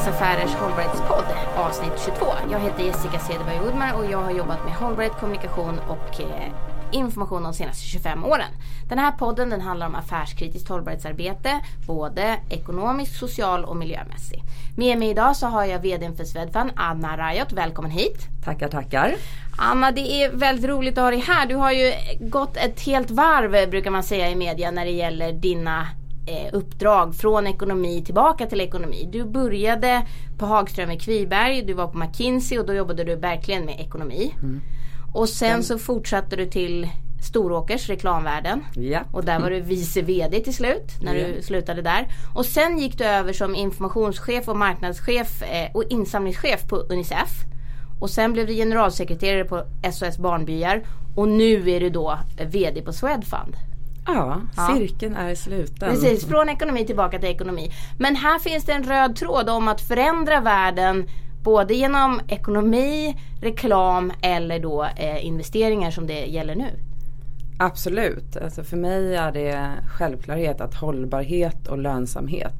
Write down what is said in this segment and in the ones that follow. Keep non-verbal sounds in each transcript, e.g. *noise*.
veckans Affärers hållbarhetspodd avsnitt 22. Jag heter Jessica Cederberg Woodmar och jag har jobbat med hållbarhet, kommunikation och eh, information de senaste 25 åren. Den här podden den handlar om affärskritiskt hållbarhetsarbete, både ekonomisk, social och miljömässig. Med mig idag så har jag VDn för Swedfund, Anna Rajot. Välkommen hit! Tackar, tackar! Anna, det är väldigt roligt att ha dig här. Du har ju gått ett helt varv brukar man säga i media när det gäller dina eh, uppdrag från ekonomi tillbaka till ekonomi. Du började på Hagström i Kviberg, du var på McKinsey och då jobbade du verkligen med ekonomi. Mm. Och sen så fortsatte du till Storåkers reklamvärlden. Ja. Och där var du vice VD till slut när ja. du slutade där. Och sen gick du över som informationschef och marknadschef eh, och insamlingschef på Unicef. Och sen blev du generalsekreterare på SOS Barnbyar. Och nu är du då VD på Swedfund. Ja, cirkeln ja. är sluten. Precis, från ekonomi tillbaka till ekonomi. Men här finns det en röd tråd om att förändra världen både genom ekonomi, reklam eller då eh, investeringar som det gäller nu. Absolut, alltså för mig är det självklarhet att hållbarhet och lönsamhet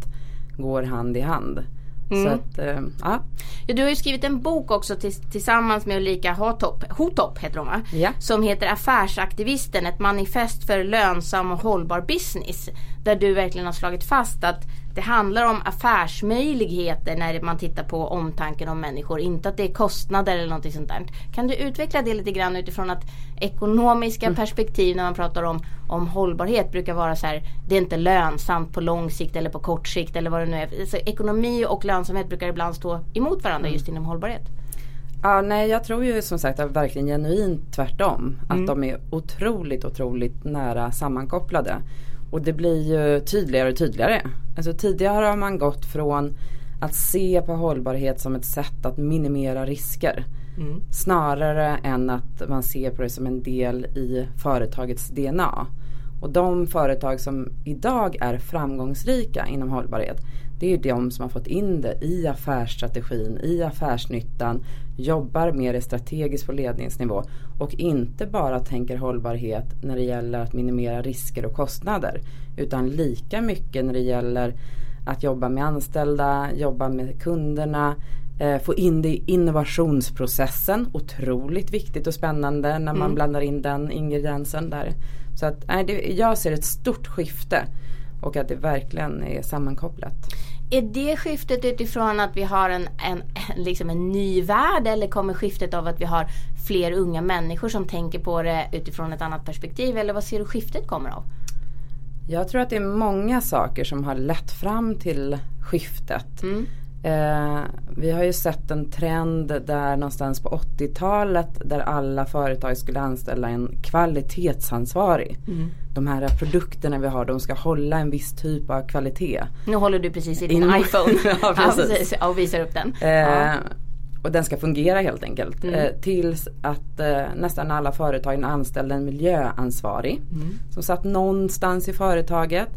går hand i hand. Mm. Så att, äh, ja. ja. Du har ju skrivit en bok också tillsammans med Ulrika Hotop, Hotop heter hon va? Ja. Som heter Affärsaktivisten, ett manifest för lönsam och hållbar business. Där du verkligen har slagit fast att det handlar om affärsmöjligheter när man tittar på omtanken om människor. Inte att det är kostnader eller något sånt där. Kan du utveckla det lite grann utifrån att ekonomiska mm. perspektiv när man pratar om, om hållbarhet brukar vara så här. Det är inte lönsamt på lång sikt eller på kort sikt eller vad det nu är. Så ekonomi och lönsamhet brukar ibland stå emot varandra mm. just inom hållbarhet. Ja, nej, jag tror ju som sagt att verkligen genuint tvärtom. Att mm. de är otroligt, otroligt nära sammankopplade. Och det blir ju tydligare och tydligare. Alltså tidigare har man gått från att se på hållbarhet som ett sätt att minimera risker. Mm. Snarare än att man ser på det som en del i företagets DNA. Och de företag som idag är framgångsrika inom hållbarhet det är de som har fått in det i affärsstrategin, i affärsnyttan, jobbar med det strategiskt på ledningsnivå och inte bara tänker hållbarhet när det gäller att minimera risker och kostnader. Utan lika mycket när det gäller att jobba med anställda, jobba med kunderna, eh, få in det i innovationsprocessen. Otroligt viktigt och spännande när man mm. blandar in den ingrediensen där. Så att, nej, det, jag ser ett stort skifte och att det verkligen är sammankopplat. Är det skiftet utifrån att vi har en, en, liksom en ny värld eller kommer skiftet av att vi har fler unga människor som tänker på det utifrån ett annat perspektiv eller vad ser du skiftet kommer av? Jag tror att det är många saker som har lett fram till skiftet. Mm. Eh, vi har ju sett en trend där någonstans på 80-talet där alla företag skulle anställa en kvalitetsansvarig. Mm. De här produkterna vi har de ska hålla en viss typ av kvalitet. Nu håller du precis i din In iPhone *laughs* ja, precis. och visar upp den. Eh, ja. Och den ska fungera helt enkelt. Mm. Eh, tills att eh, nästan alla företag anställde en miljöansvarig. Mm. Som satt någonstans i företaget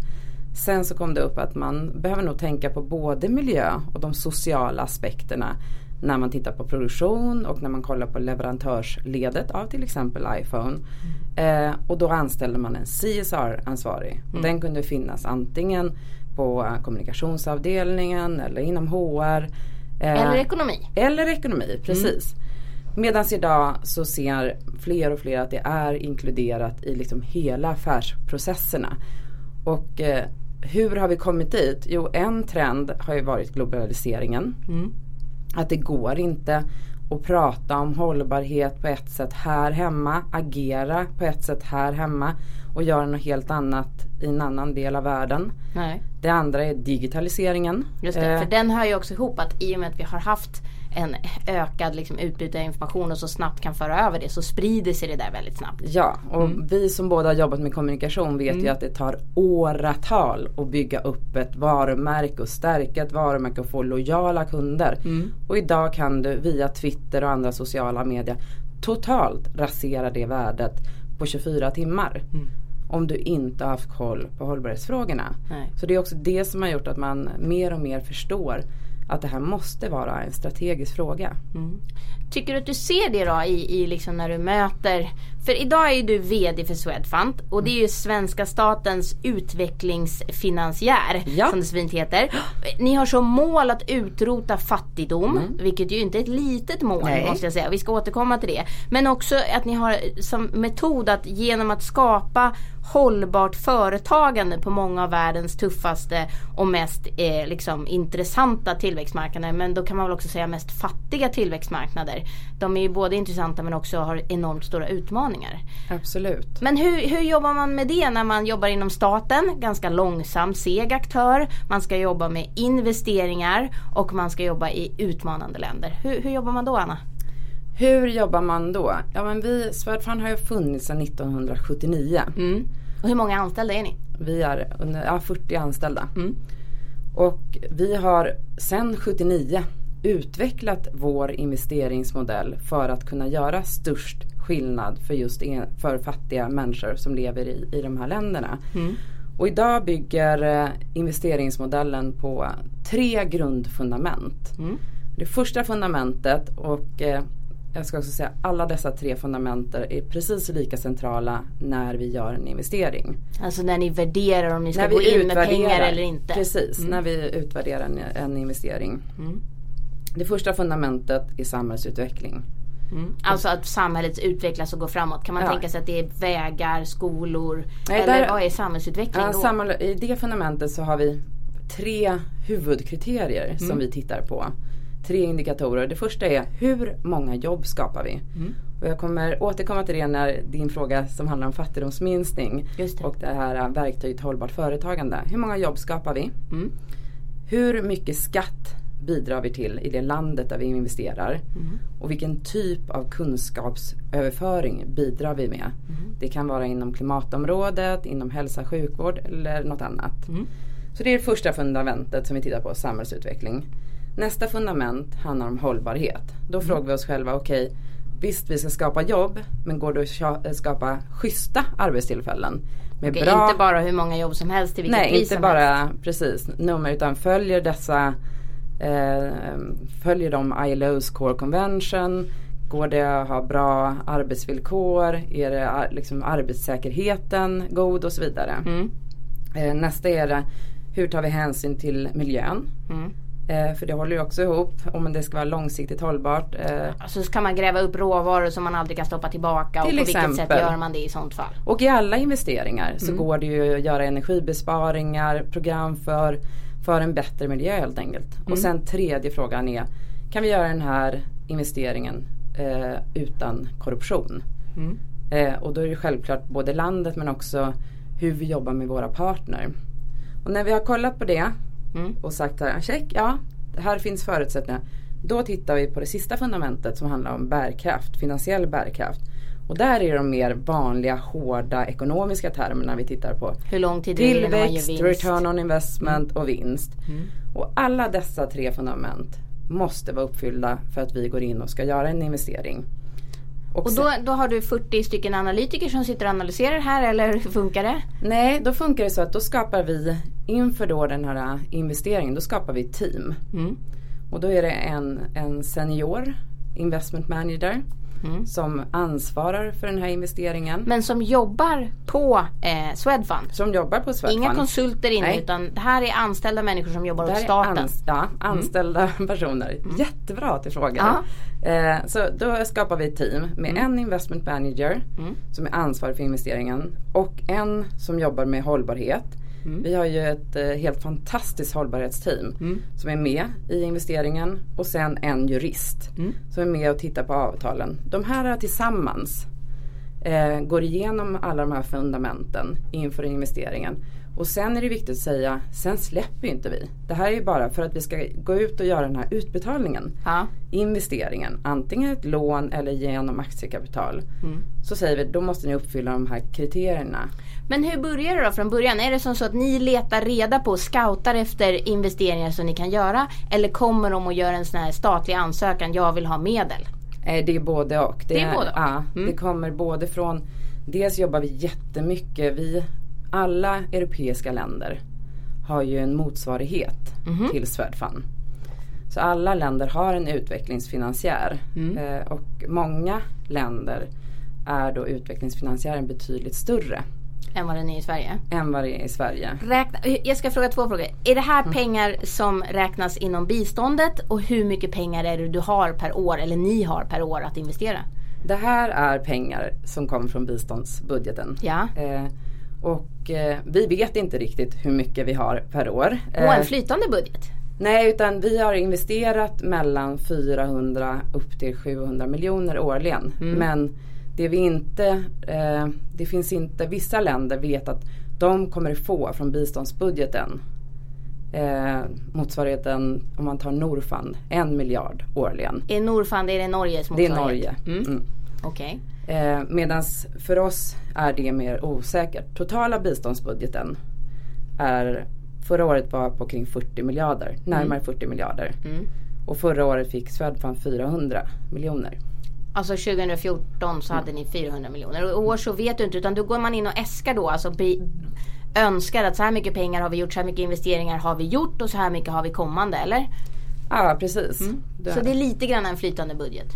Sen så kom det upp att man behöver nog tänka på både miljö och de sociala aspekterna när man tittar på produktion och när man kollar på leverantörsledet av till exempel iPhone. Mm. Eh, och då anställde man en CSR-ansvarig. Mm. den kunde finnas antingen på kommunikationsavdelningen eller inom HR. Eh, eller ekonomi. Eller ekonomi, precis. Mm. Medan idag så ser fler och fler att det är inkluderat i liksom hela affärsprocesserna. Och eh, hur har vi kommit dit? Jo, en trend har ju varit globaliseringen. Mm. Att det går inte att prata om hållbarhet på ett sätt här hemma, agera på ett sätt här hemma och göra något helt annat i en annan del av världen. Nej. Det andra är digitaliseringen. Just det, eh. för den hör ju också ihop att i och med att vi har haft en ökad liksom, utbyte av information och så snabbt kan föra över det så sprider sig det där väldigt snabbt. Ja och mm. vi som båda har jobbat med kommunikation vet mm. ju att det tar åratal att bygga upp ett varumärke och stärka ett varumärke och få lojala kunder. Mm. Och idag kan du via Twitter och andra sociala medier totalt rasera det värdet på 24 timmar. Mm. Om du inte har haft koll på hållbarhetsfrågorna. Nej. Så det är också det som har gjort att man mer och mer förstår att det här måste vara en strategisk fråga. Mm. Tycker du att du ser det då i, i liksom när du möter För idag är ju du VD för Swedfund och det är ju svenska statens utvecklingsfinansiär Ja. som det så fint heter. Ni har som mål att utrota fattigdom, vilket ju inte är ett litet mål Mm. Nej. måste jag säga. Vi ska återkomma till det. Men också att ni har som metod att genom att skapa hållbart företagande på många av världens tuffaste och mest eh, liksom, intressanta tillväxtmarknader. Men då kan man väl också säga mest fattiga tillväxtmarknader. De är ju både intressanta men också har enormt stora utmaningar. Absolut. Men hur, hur jobbar man med det när man jobbar inom staten? Ganska långsam, seg aktör. Man ska jobba med investeringar och man ska jobba i utmanande länder. Hur, hur jobbar man då Anna? Hur jobbar man då? Ja men vi, Swedfund har ju funnits sedan 1979. Mm. Och hur många anställda är ni? Vi är under, ja, 40 anställda. Mm. Och vi har sedan 79 utvecklat vår investeringsmodell för att kunna göra störst skillnad för just en, för fattiga människor som lever i, i de här länderna. Mm. Och idag bygger eh, investeringsmodellen på tre grundfundament. Mm. Det första fundamentet och eh, jag ska också säga alla dessa tre fundamenter är precis lika centrala när vi gör en investering. Alltså när ni värderar om ni ska när gå in med pengar eller inte. Precis, Mm. när vi utvärderar en, en investering. Mm. Det första fundamentet är samhällsutveckling. Mm. Alltså att samhället utvecklas och går framåt. Kan man Ja. tänka sig att det är vägar, skolor? Nej, eller där- vad är samhällsutveckling Ja, då? sammanl- I det fundamentet så har vi tre huvudkriterier Mm. som vi tittar på. Tre indikatorer. Det första är hur många jobb skapar vi? Mm. Och jag kommer återkomma till det när din fråga som handlar om fattigdomsminskning det. och det här äh, verktyget hållbart företagande. Hur många jobb skapar vi? Mm. Hur mycket skatt bidrar vi till i det landet där vi investerar? Mm. Och vilken typ av kunskapsöverföring bidrar vi med? Mm. Det kan vara inom klimatområdet, inom hälsa och sjukvård eller något annat. Mm. Så det är det första fundamentet som vi tittar på, samhällsutveckling. Nästa fundament handlar om hållbarhet. Då Mm. frågar vi oss själva, okej, visst vi ska skapa jobb, men går det att scha- skapa schyssta arbetstillfällen? Med Okej, bra Inte bara hur många jobb som helst till vilket Nej, pris inte bara helst. precis nummer utan följer dessa eh, följer de ILO's core convention Går det att ha bra arbetsvillkor? Är det ar- liksom arbetssäkerheten god och så vidare. Mm. Eh, nästa är det hur tar vi hänsyn till miljön? Mm. Eh, för det håller ju också ihop om det ska vara långsiktigt hållbart. Eh, Så kan man gräva upp råvaror som man aldrig kan stoppa tillbaka och Till på vilket sätt exempel. gör man det i sånt fall? Och i alla investeringar så Mm. går det ju att göra energibesparingar, program för, för en bättre miljö helt enkelt. Mm. Och sen tredje frågan är, kan vi göra den här investeringen eh, utan korruption? Mm. Eh, och då är det självklart både landet men också hur vi jobbar med våra partner. Och när vi har kollat på det Mm. och sagt här, check, ja, här finns förutsättningar. Då tittar vi på det sista fundamentet som handlar om bärkraft, finansiell bärkraft. Och där är de mer vanliga, hårda ekonomiska termerna vi tittar på. Hur lång tid det Tillväxt, vinst? return on investment och vinst. Mm. Och alla dessa tre fundament måste vara uppfyllda för att vi går in och ska göra en investering. Och sen- då, då har du 40 stycken analytiker som sitter och analyserar här eller hur funkar det? Nej, då funkar det så att då skapar vi inför då den här investeringen, då skapar vi team. Mm. Och då är det en, en senior investment manager Mm. som ansvarar för den här investeringen. Men som jobbar på eh, Swedfund? Som jobbar på Swedfund. Inga konsulter inne Nej. utan det här är anställda människor som jobbar åt staten? Mm. ans- ja, anställda *laughs* personer. Jättebra att du frågar. Eh, så då skapar vi ett team med en investment manager Mm. som är ansvarig för investeringen och en som jobbar med hållbarhet. Mm. Vi har ju ett eh, helt fantastiskt hållbarhetsteam Mm. som är med i investeringen och sen en jurist Mm. som är med och tittar på avtalen. De här tillsammans eh, går igenom alla de här fundamenten inför investeringen. Och sen är det viktigt att säga, sen släpper inte vi. Det här är ju bara för att vi ska gå ut och göra den här utbetalningen. Ja. Investeringen, antingen ett lån eller genom aktiekapital. Mm. Så säger vi, då måste ni uppfylla de här kriterierna. Men hur börjar det då från början? Är det som så att ni letar reda på och scoutar efter investeringar som ni kan göra? Eller kommer de och gör en sån här statlig ansökan, jag vill ha medel? Eh, Det är både och. Det är både och. Ja, Mm. Det kommer både från, dels jobbar vi jättemycket, vi, alla europeiska länder har ju en motsvarighet Mhm. till Swedfund. Så alla länder har en utvecklingsfinansiär Mm. eh, och många länder är då utvecklingsfinansiären betydligt större än vad den är i Sverige. Än vad det är i Sverige. Räkna, jag ska fråga två frågor. Är det här mm. pengar som räknas inom biståndet och hur mycket pengar är det du har per år eller ni har per år att investera? Det här är pengar som kommer från biståndsbudgeten. Ja. Eh, och eh, vi vet inte riktigt hur mycket vi har per år. Och en eh, flytande budget? Nej utan vi har investerat mellan 400 upp till 700 miljoner årligen. Mm. Men det vi inte, eh, det finns inte, vissa länder vet att de kommer få från biståndsbudgeten eh, motsvarigheten om man tar Norfund, en miljard årligen. Är Norfund, är det Norges motsvarighet? Det är Norge. Mm. Mm. Okay. Eh, Medan för oss är det mer osäkert. Totala biståndsbudgeten är förra året var på kring 40 miljarder, närmare mm. 40 miljarder. Mm. Och förra året fick Swedfund 400 miljoner. Alltså 2014 så hade ni 400 miljoner. Och i år så vet du inte utan då går man in och äskar då. Alltså önskar att så här mycket pengar har vi gjort, så här mycket investeringar har vi gjort och så här mycket har vi kommande eller? Ja precis. Mm. Så det är lite grann en flytande budget?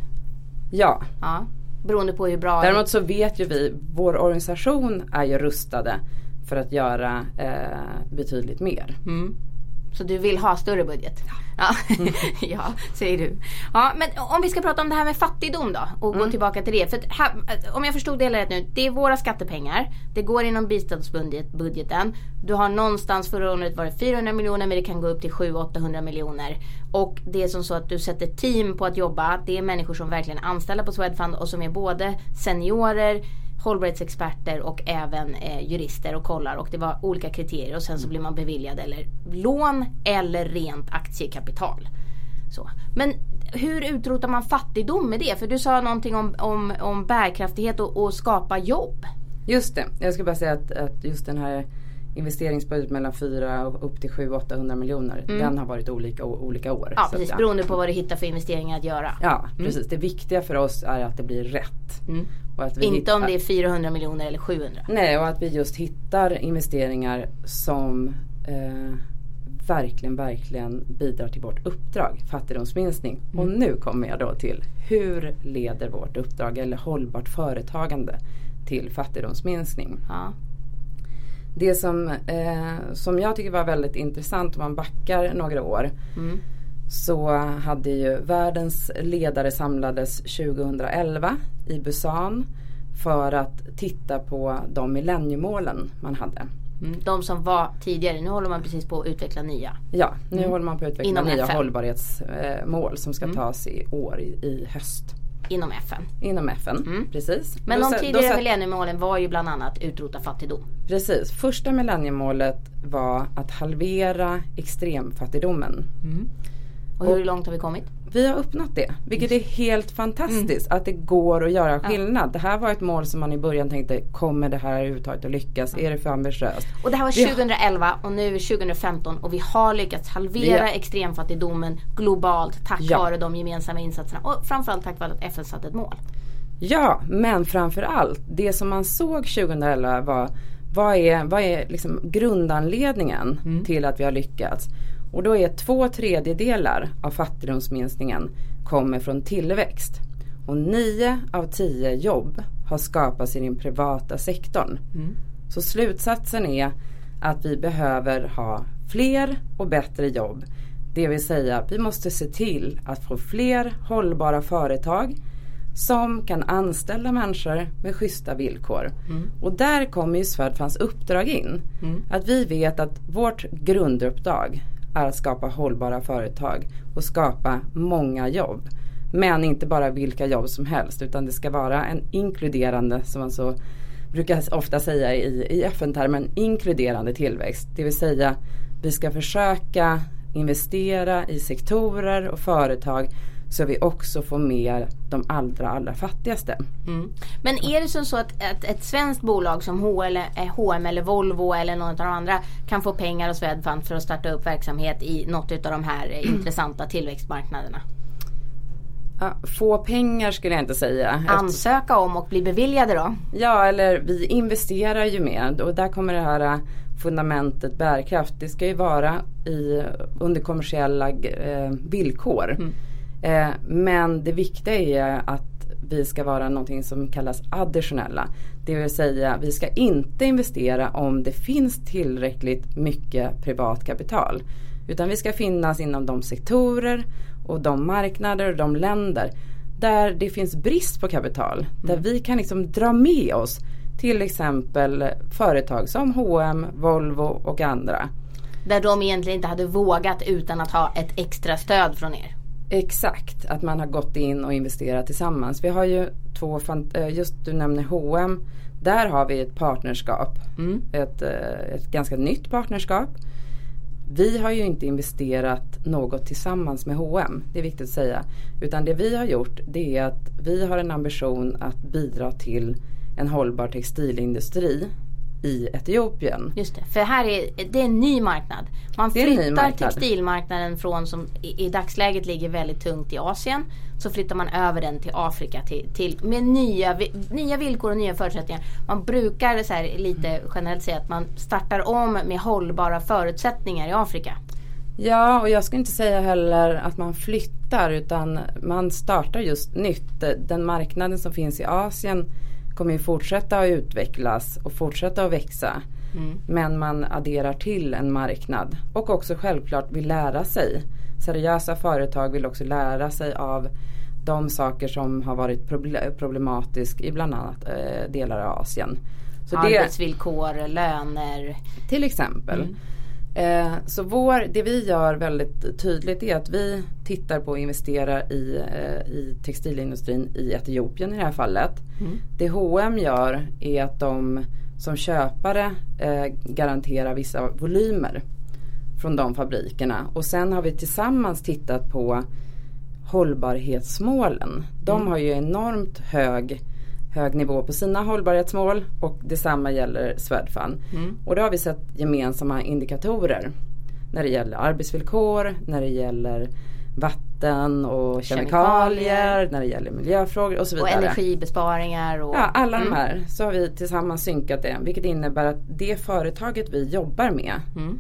Ja. ja. Beroende på hur bra Däremot så vet ju vi, vår organisation är ju rustade för att göra eh, betydligt mer. Mm. Så du vill ha större budget? Ja, ja *laughs* säger du. Ja, men om vi ska prata om det här med fattigdom då och mm. gå tillbaka till det. För här, om jag förstod det rätt nu, det är våra skattepengar. Det går inom biståndsbudgeten. Du har någonstans förra året var det 400 miljoner men det kan gå upp till 700-800 miljoner. Och det är som så att du sätter team på att jobba. Det är människor som verkligen är anställda på Swedfund och som är både seniorer hållbarhetsexperter och även eh, jurister och kollar och det var olika kriterier och sen så blir man beviljad eller lån eller rent aktiekapital. Så. Men hur utrotar man fattigdom med det? För du sa någonting om, om, om bärkraftighet och, och skapa jobb. Just det, jag ska bara säga att, att just den här investeringsbudget mellan 4 och upp till 700-800 miljoner. Mm. Den har varit olika olika år. Ja precis, att, beroende på vad du hittar för investeringar att göra. Ja mm. precis, det viktiga för oss är att det blir rätt. Mm. Inte hittar, om det är 400 miljoner eller 700. Nej och att vi just hittar investeringar som eh, verkligen, verkligen bidrar till vårt uppdrag, fattigdomsminskning. Mm. Och nu kommer jag då till hur leder vårt uppdrag eller hållbart företagande till fattigdomsminskning. Ja. Det som, eh, som jag tycker var väldigt intressant om man backar några år mm. så hade ju världens ledare samlades 2011 i Busan för att titta på de millenniemålen man hade. Mm. De som var tidigare, nu håller man precis på att utveckla nya. Ja, nu mm. håller man på att utveckla Inom nya FN. hållbarhetsmål som ska mm. tas i år i, i höst. Inom FN. Inom FN, mm. precis. Men då, de tidigare millenniemålen var ju bland annat utrota fattigdom. Precis, första millenniemålet var att halvera extremfattigdomen. Mm. Och hur långt har vi kommit? Vi har uppnått det, vilket är helt fantastiskt mm. att det går att göra skillnad. Ja. Det här var ett mål som man i början tänkte, kommer det här överhuvudtaget att lyckas? Ja. Är det för ambitiöst? Och det här var 2011 och nu är 2015 och vi har lyckats halvera har... extremfattigdomen globalt tack ja. vare de gemensamma insatserna och framförallt tack vare att FN satte ett mål. Ja, men framförallt det som man såg 2011 var vad är, vad är liksom grundanledningen mm. till att vi har lyckats? Och då är två tredjedelar av fattigdomsminskningen kommer från tillväxt. Och nio av tio jobb har skapats i den privata sektorn. Mm. Så slutsatsen är att vi behöver ha fler och bättre jobb. Det vill säga vi måste se till att få fler hållbara företag som kan anställa människor med schyssta villkor. Mm. Och där kommer ju Swedfunds uppdrag in. Mm. Att vi vet att vårt grunduppdrag är att skapa hållbara företag och skapa många jobb. Men inte bara vilka jobb som helst utan det ska vara en inkluderande, som man så brukar ofta säga i, i FN-termen, inkluderande tillväxt. Det vill säga vi ska försöka investera i sektorer och företag så vi också får med de allra allra fattigaste. Mm. Men är det så att ett, ett svenskt bolag som H&M eller Volvo eller något av de andra kan få pengar av Swedfund för att starta upp verksamhet i något av de här mm. intressanta tillväxtmarknaderna? Få pengar skulle jag inte säga. Ansöka om och bli beviljade då? Ja eller vi investerar ju med och där kommer det här äh, fundamentet bärkraft. Det ska ju vara i, under kommersiella eh, villkor. Mm. Eh, men det viktiga är att vi ska vara någonting som kallas additionella. Det vill säga vi ska inte investera om det finns tillräckligt mycket privat kapital. Utan vi ska finnas inom de sektorer och de marknader och de länder där det finns brist på kapital. Mm. Där vi kan liksom dra med oss till exempel företag som H&M, Volvo och andra. Där de egentligen inte hade vågat utan att ha ett extra stöd från er. Exakt, att man har gått in och investerat tillsammans. Vi har ju två, eh, just du nämner H&M Där har vi ett partnerskap. Mm. Ett, eh, ett ganska nytt partnerskap. Vi har ju inte investerat något tillsammans med H&M. Det är viktigt att säga. Utan det vi har gjort det är att vi har en ambition att bidra till en hållbar textilindustri i Etiopien. Just det, för här är det är en ny marknad. Man flyttar marknad. textilmarknaden från som i, i, dagsläget ligger väldigt tungt i Asien. Så flyttar man över den till Afrika till, till med nya, nya villkor och nya förutsättningar. Man brukar så här, lite generellt säga att man startar om med hållbara förutsättningar i Afrika. Ja, och jag ska inte säga heller att man flyttar utan man startar just nytt. Den marknaden som finns i Asien kommer ju fortsätta att utvecklas och fortsätta att växa. Mm. Men man adderar till en marknad och också självklart vill lära sig. Seriösa företag vill också lära sig av de saker som har varit problematisk i bland annat eh, delar av Asien. Så Arbetsvillkor, det, löner. Till exempel. Mm. Eh, så vår, det vi gör väldigt tydligt är att vi tittar på att investera i, eh, i textilindustrin i Etiopien i det här fallet. Mm. Det H&M gör är att de som köpare eh, garanterar vissa volymer från de fabrikerna. Och sen har vi tillsammans tittat på hållbarhetsmålen. De mm. har ju enormt hög hög nivå på sina hållbarhetsmål och detsamma gäller Swedfund. Mm. Och då har vi sett gemensamma indikatorer när det gäller arbetsvillkor, när det gäller vatten och kemikalier, kemikalier, när det gäller miljöfrågor och så vidare. Och energibesparingar. Och, ja, alla mm. de här. Så har vi tillsammans synkat det. Vilket innebär att det företaget vi jobbar med mm.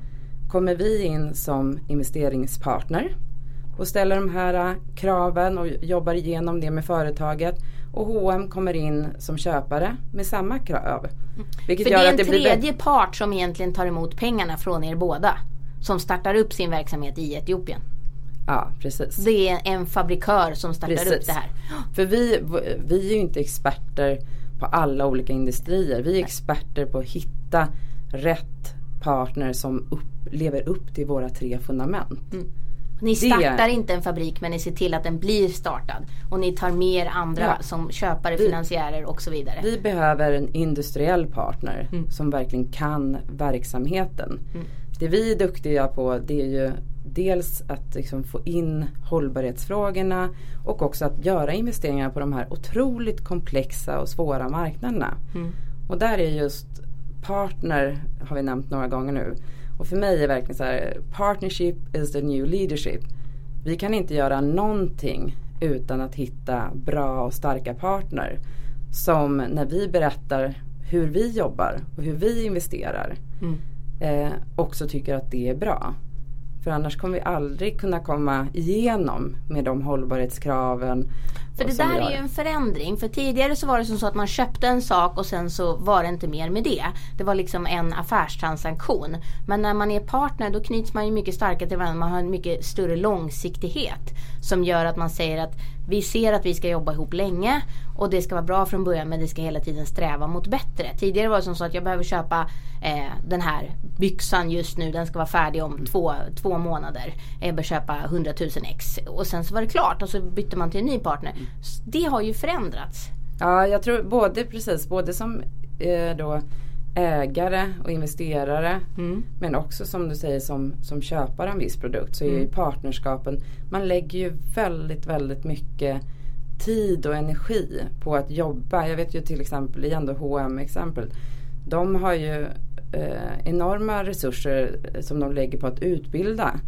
kommer vi in som investeringspartner och ställer de här kraven och jobbar igenom det med företaget och H&M kommer in som köpare med samma krav. Vilket För gör det är en det tredje blir... part som egentligen tar emot pengarna från er båda. Som startar upp sin verksamhet i Etiopien. Ja, precis. Det är en fabrikör som startar precis. upp det här. För vi, vi är ju inte experter på alla olika industrier. Vi är experter på att hitta rätt partner som upp, lever upp till våra tre fundament. Mm. Ni startar det... inte en fabrik men ni ser till att den blir startad. Och ni tar mer andra ja. som köpare, vi, finansiärer och så vidare. Vi behöver en industriell partner mm. som verkligen kan verksamheten. Mm. Det vi är duktiga på det är ju dels att liksom få in hållbarhetsfrågorna och också att göra investeringar på de här otroligt komplexa och svåra marknaderna. Mm. Och där är just partner, har vi nämnt några gånger nu, och för mig är verkligen så här, partnership is the new leadership. Vi kan inte göra någonting utan att hitta bra och starka partner. Som när vi berättar hur vi jobbar och hur vi investerar mm. eh, också tycker att det är bra. För annars kommer vi aldrig kunna komma igenom med de hållbarhetskraven. För det där är ju en förändring. För tidigare så var det som så att man köpte en sak och sen så var det inte mer med det. Det var liksom en affärstransaktion. Men när man är partner då knyts man ju mycket starkare till varandra. Man har en mycket större långsiktighet. Som gör att man säger att vi ser att vi ska jobba ihop länge och det ska vara bra från början men det ska hela tiden sträva mot bättre. Tidigare var det som så att jag behöver köpa eh, den här byxan just nu. Den ska vara färdig om två, två månader. Jag behöver köpa 100 000 ex. Och sen så var det klart och så bytte man till en ny partner. Det har ju förändrats. Ja, jag tror både precis, både som eh, då ägare och investerare mm. men också som du säger som, som köpare av en viss produkt så är mm. ju partnerskapen, man lägger ju väldigt väldigt mycket tid och energi på att jobba. Jag vet ju till exempel, igen då H&M exempel. De har ju eh, enorma resurser som de lägger på att utbilda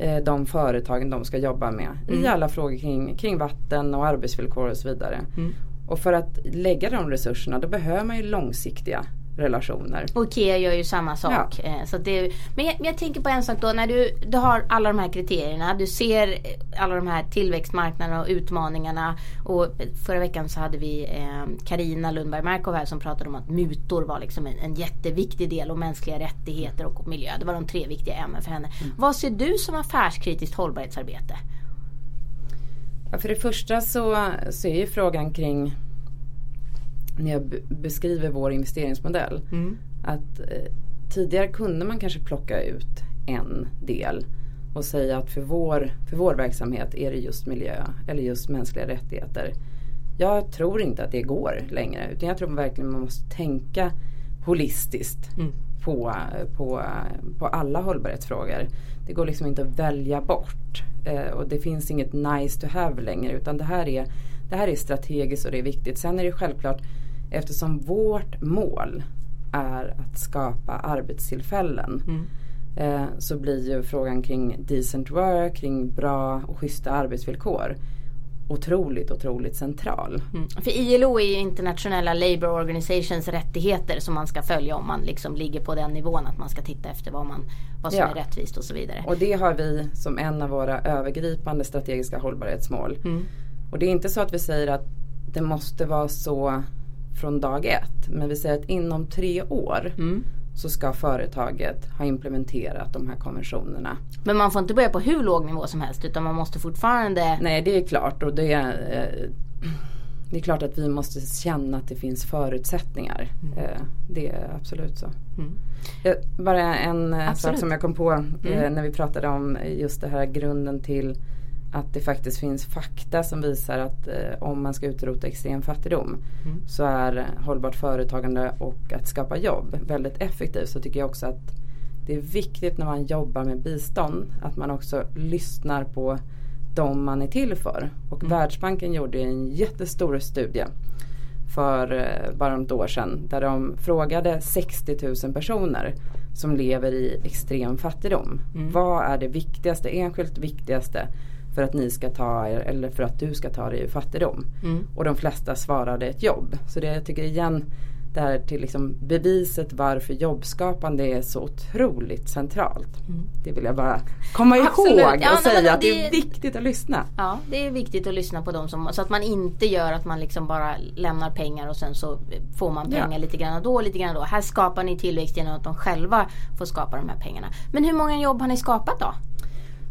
eh, de företagen de ska jobba med. Mm. I alla frågor kring, kring vatten och arbetsvillkor och så vidare. Mm. Och för att lägga de resurserna då behöver man ju långsiktiga relationer. Och Ikea gör ju samma sak. Ja. Eh, Så det, men, jag, jag tänker på en sak då. När du, du har alla de här kriterierna. Du ser eh, alla de här tillväxtmarknaderna och utmaningarna. Och eh, förra veckan så hade vi Karina Lundberg Markov här som pratade om att mutor var liksom en, en jätteviktig del och mänskliga rättigheter och miljö. Det var de tre viktiga ämnen för henne. Mm. Vad ser du som affärskritiskt hållbarhetsarbete? Ja, för det första så, så är ju frågan kring när jag be- beskriver vår investeringsmodell. Att eh, tidigare kunde man kanske plocka ut en del och säga att för vår, för vår verksamhet är det just miljö eller just mänskliga rättigheter. Jag tror inte att det går längre utan jag tror verkligen man måste tänka holistiskt på, på, på alla hållbarhetsfrågor. Det går liksom inte att välja bort eh, och det finns inget nice to have längre utan det här, är, det här är strategiskt och det är viktigt. Sen är det självklart eftersom vårt mål är att skapa arbetstillfällen eh, så blir ju frågan kring decent work, kring bra och schyssta arbetsvillkor otroligt, otroligt central. Mm. För ILO är ju internationella labour organizations rättigheter som man ska följa om man liksom ligger på den nivån att man ska titta efter vad, man, vad som Ja. är rättvist och så vidare. Och det har vi som en av våra övergripande strategiska hållbarhetsmål. Mm. Och det är inte så att vi säger att det måste vara så från dag ett. Men vi säger att inom tre år Mm. så ska företaget ha implementerat de här konventionerna. Men man får inte börja på hur låg nivå som helst utan man måste fortfarande Nej det är klart och det är, eh, det är klart att vi måste känna att det finns förutsättningar. Eh, det är absolut så. Mm. Eh, Bara en eh, sak Absolut. som jag kom på Mm. när vi pratade om just det här grunden till att det faktiskt finns fakta som visar att eh, om man ska utrota extrem fattigdom Mm. så är hållbart företagande och att skapa jobb väldigt effektivt. Så tycker jag också att det är viktigt när man jobbar med bistånd att man också lyssnar på de man är till för. Och Världsbanken gjorde en jättestor studie för eh, bara något år sedan där de frågade 60 000 personer som lever i extrem fattigdom. Vad är det viktigaste, enskilt viktigaste för att ni ska ta er eller för att du ska ta dig ur fattigdom? Mm. Och de flesta svarade ett jobb. Så det jag tycker igen det här till liksom beviset varför jobbskapande är så otroligt centralt. Det vill jag bara komma Mm. Absolut. ihåg Ja, och men säga att det- är viktigt att lyssna. Ja, det är viktigt att lyssna på dem som, så att man inte gör att man liksom bara lämnar pengar och sen så får man Ja. pengar lite grann då och lite grann då. Här skapar ni tillväxt genom att de själva får skapa de här pengarna. Men hur många jobb har ni skapat då?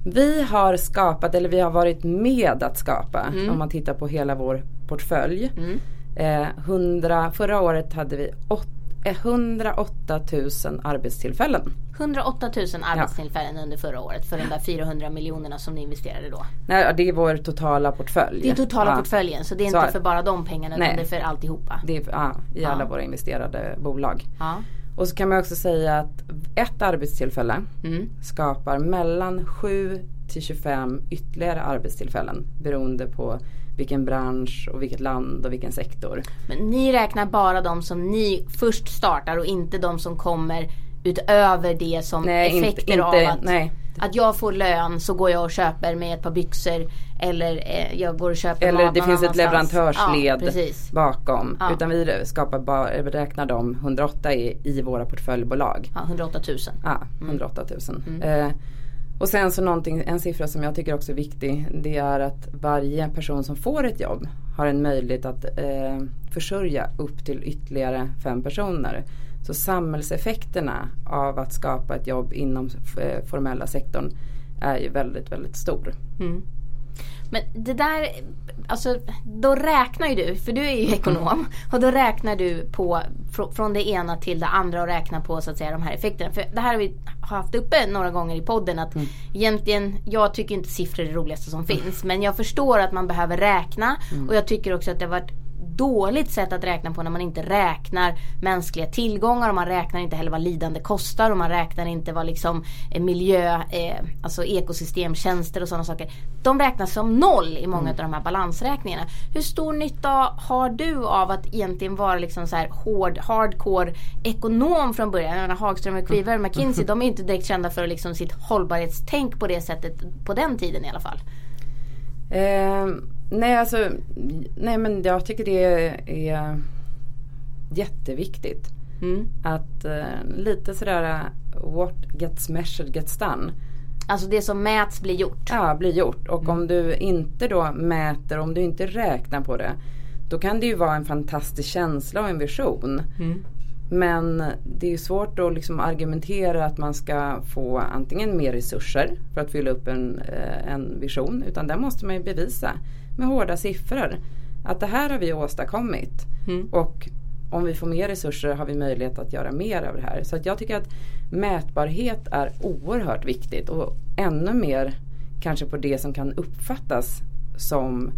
Vi har skapat, eller vi har varit med att skapa, Mm. om man tittar på hela vår portfölj. Mm. Eh, 100, förra året hade vi åt, eh, 108 000 arbetstillfällen. 108 000 arbetstillfällen under förra året för de där 400 miljonerna som ni investerade då. Nej, det är vår totala portfölj. Det är totala Ja. portföljen så det är inte för bara de pengarna Nej. utan det är för alltihopa. Det är ja, i alla Ja. våra investerade bolag. Och så kan man också säga att ett arbetstillfälle Mm. skapar mellan 7 till 25 ytterligare arbetstillfällen beroende på vilken bransch och vilket land och vilken sektor. Men ni räknar bara de som ni först startar och inte de som kommer utöver det som Nej, inte- effekter inte- av att, nej. Att jag får lön så går jag och köper mig ett par byxor eller eh, jag går och köper Eller mat det finns ett leverantörsled Ja, bakom. Ja. Utan vi skapar bara, räknar de 108 i, i våra portföljbolag. Ja, 108 000. Ja, 108 000. Eh, och sen så någonting, en siffra som jag tycker också är viktig. Det är att varje person som får ett jobb har en möjlighet att eh, försörja upp till ytterligare fem personer. Så samhällseffekterna av att skapa ett jobb inom eh, formella sektorn är ju väldigt, väldigt stor. Mm. Men det där, alltså då räknar ju du, för du är ju ekonom. Och då räknar du på fr- från det ena till det andra och räknar på så att säga de här effekterna. För det här har vi haft uppe några gånger i podden att egentligen, jag tycker inte siffror är det roligaste som finns. Men jag förstår att man behöver räkna och jag tycker också att det har varit dåligt sätt att räkna på när man inte räknar mänskliga tillgångar och man räknar inte heller vad lidande kostar och man räknar inte vad liksom eh, miljö, eh, alltså ekosystemtjänster och sådana saker. De räknas som noll i många av de här balansräkningarna. Hur stor nytta har du av att egentligen vara liksom så här hård, hardcore ekonom från början? Jag menar, Hagström och Kviberg och McKinsey *laughs* de är inte direkt kända för liksom sitt hållbarhetstänk på det sättet på den tiden i alla fall. Eh, nej, alltså, nej men jag tycker det är jätteviktigt. Mm. Att eh, lite sådär uh, what gets measured gets done. Alltså det som mäts blir gjort? Ja, blir gjort. Och mm. om du inte då mäter, om du inte räknar på det. Då kan det ju vara en fantastisk känsla och en vision. Mm. Men det är svårt att liksom argumentera att man ska få antingen mer resurser för att fylla upp en, eh, en vision. Utan där måste man ju bevisa med hårda siffror att det här har vi åstadkommit. Mm. Och om vi får mer resurser har vi möjlighet att göra mer av det här. Så jag tycker att mätbarhet är oerhört viktigt och ännu mer kanske på det som kan uppfattas som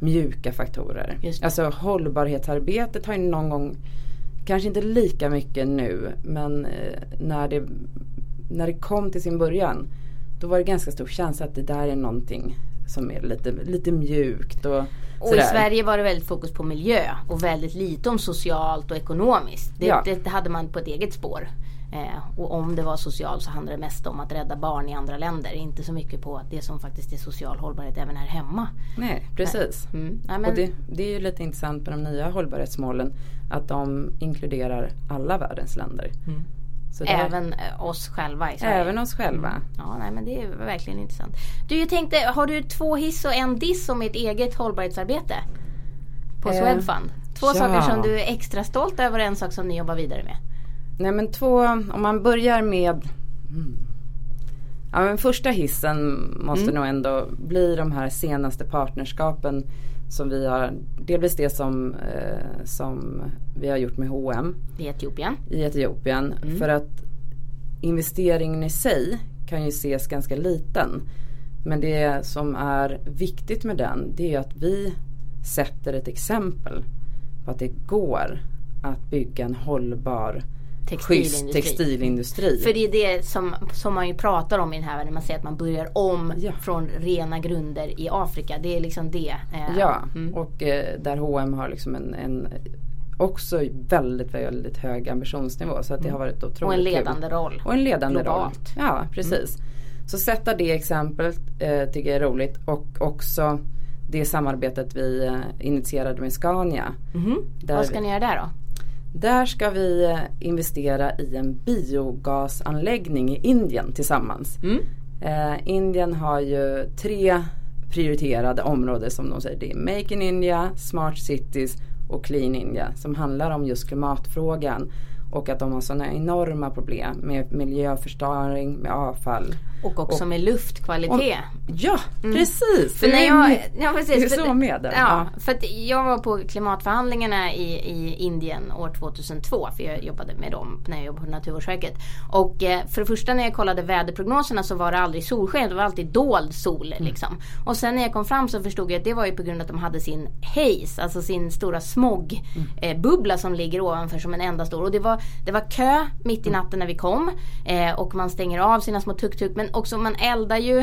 mjuka faktorer. Alltså hållbarhetsarbetet har ju någon gång, kanske inte lika mycket nu, men eh, när det, när det kom till sin början då var det ganska stor känsla att det där är någonting som är lite, lite mjukt. Och, och i Sverige var det väldigt fokus på miljö och väldigt lite om socialt och ekonomiskt. Det, ja. det hade man på ett eget spår. Eh, och om det var socialt så handlade det mest om att rädda barn i andra länder. Inte så mycket på det som faktiskt är social hållbarhet även här hemma. Nej, precis. Mm. Och det, det, är ju lite intressant med de nya hållbarhetsmålen. Att de inkluderar alla världens länder. Mm. Även eh, oss själva i Sverige. Även oss själva. Mm. Ja, nej, men det är verkligen intressant. Du, jag tänkte, har du två hiss och en diss om ert eget hållbarhetsarbete? På eh, Swedfund? Två ja. saker som du är extra stolt över och en sak som ni jobbar vidare med. Nej men två, om man börjar med mm. Ja men första hissen måste mm. nog ändå bli de här senaste partnerskapen som vi har, delvis det som, eh, som vi har gjort med H&M I Etiopien. I Etiopien. Mm. För att investeringen i sig kan ju ses ganska liten. Men det som är viktigt med den det är att vi sätter ett exempel på att det går att bygga en hållbar textilindustri. textilindustri. För det är det som, som man ju pratar om i den här världen. Man säger att man börjar om ja. från rena grunder i Afrika. Det är liksom det. Eh, ja, mm. och eh, där H&M har liksom en, en också väldigt, väldigt hög ambitionsnivå. Så att det mm. har varit otroligt Och en ledande kul. roll. Och en ledande Globalt. roll. Ja, precis. Mm. Så sätta det exemplet eh, tycker jag är roligt. Och också det samarbetet vi eh, initierade med Scania. Mm. Vad ska ni göra där då? Där ska vi eh, investera i en biogasanläggning i Indien tillsammans. Mm. Eh, Indien har ju tre prioriterade områden som de säger. Det är Make in India, Smart Cities och Clean India som handlar om just klimatfrågan och att de har sådana enorma problem med miljöförstöring, med avfall. Och också och, med luftkvalitet. Och, ja, mm. precis! För när jag, ja, precis, det är så med det. Ja, ja, för jag var på klimatförhandlingarna i, i Indien år 2002. För jag jobbade med dem när jag jobbade på Naturvårdsverket. Och eh, för det första när jag kollade väderprognoserna så var det aldrig solsken. Det var alltid dold sol. Mm. Liksom. Och sen när jag kom fram så förstod jag att det var ju på grund av att de hade sin haze. Alltså sin stora smogbubbla mm. eh, som ligger ovanför som en enda stor. Och det var, det var kö mitt i natten när vi kom. Eh, och man stänger av sina små tuk-tuk. Men också man eldar ju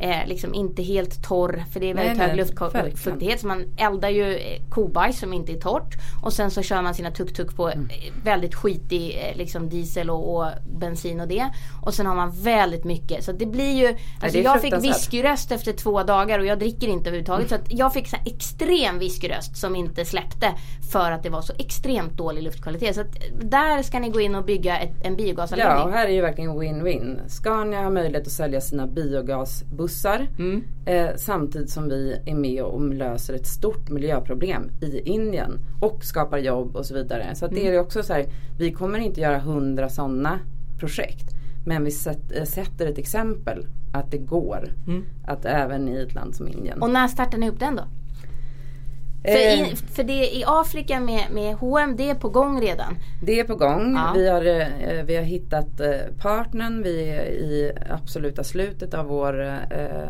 eh, liksom inte helt torr för det är väldigt nej, hög luftfuktighet. Så man eldar ju eh, kobajs som inte är torrt. Och sen så kör man sina tuk-tuk på mm. Eh, väldigt skitig eh, liksom diesel och, och, bensin och det. Och sen har man väldigt mycket. Så det blir ju, alltså ja, jag fick whiskyröst efter två dagar och jag dricker inte överhuvudtaget. Mm. Så jag fick så extrem whiskyröst som inte släppte för att det var så extremt dålig luftkvalitet. Så där ska ni gå in och bygga ett, en biogasanläggning. Ja, och här är ju verkligen win-win. Scania har möjlighet att sälja sina biogasbussar mm. eh, samtidigt som vi är med och löser ett stort miljöproblem i Indien och skapar jobb och så vidare. Så mm. det är också så här, vi kommer inte göra hundra sådana projekt. Men vi eh, sätter ett exempel att det går. Mm. Att även i ett land som Indien. Och när startar ni upp den då? För, i, eh. för det i Afrika med, med H&M det är på gång redan? Det är på gång. Ja. Vi, har, eh, vi har hittat eh, partnern. Vi är i absoluta slutet av vår eh,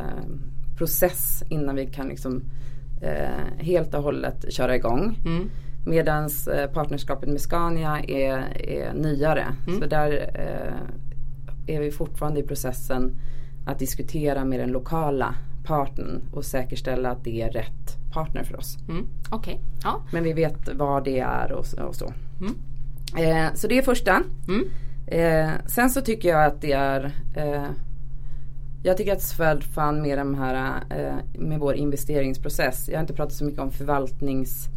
process innan vi kan liksom, eh, helt och hållet köra igång. Mm. Medan partnerskapet med Scania är, är nyare. Mm. Så där eh, är vi fortfarande i processen att diskutera med den lokala partnern och säkerställa att det är rätt partner för oss. Mm. Okay. Ja. Men vi vet vad det är och, och så. Mm. Eh, så det är första. Mm. Eh, sen så tycker jag att det är eh, jag tycker att Swedfund med de här eh, med vår investeringsprocess. Jag har inte pratat så mycket om förvaltnings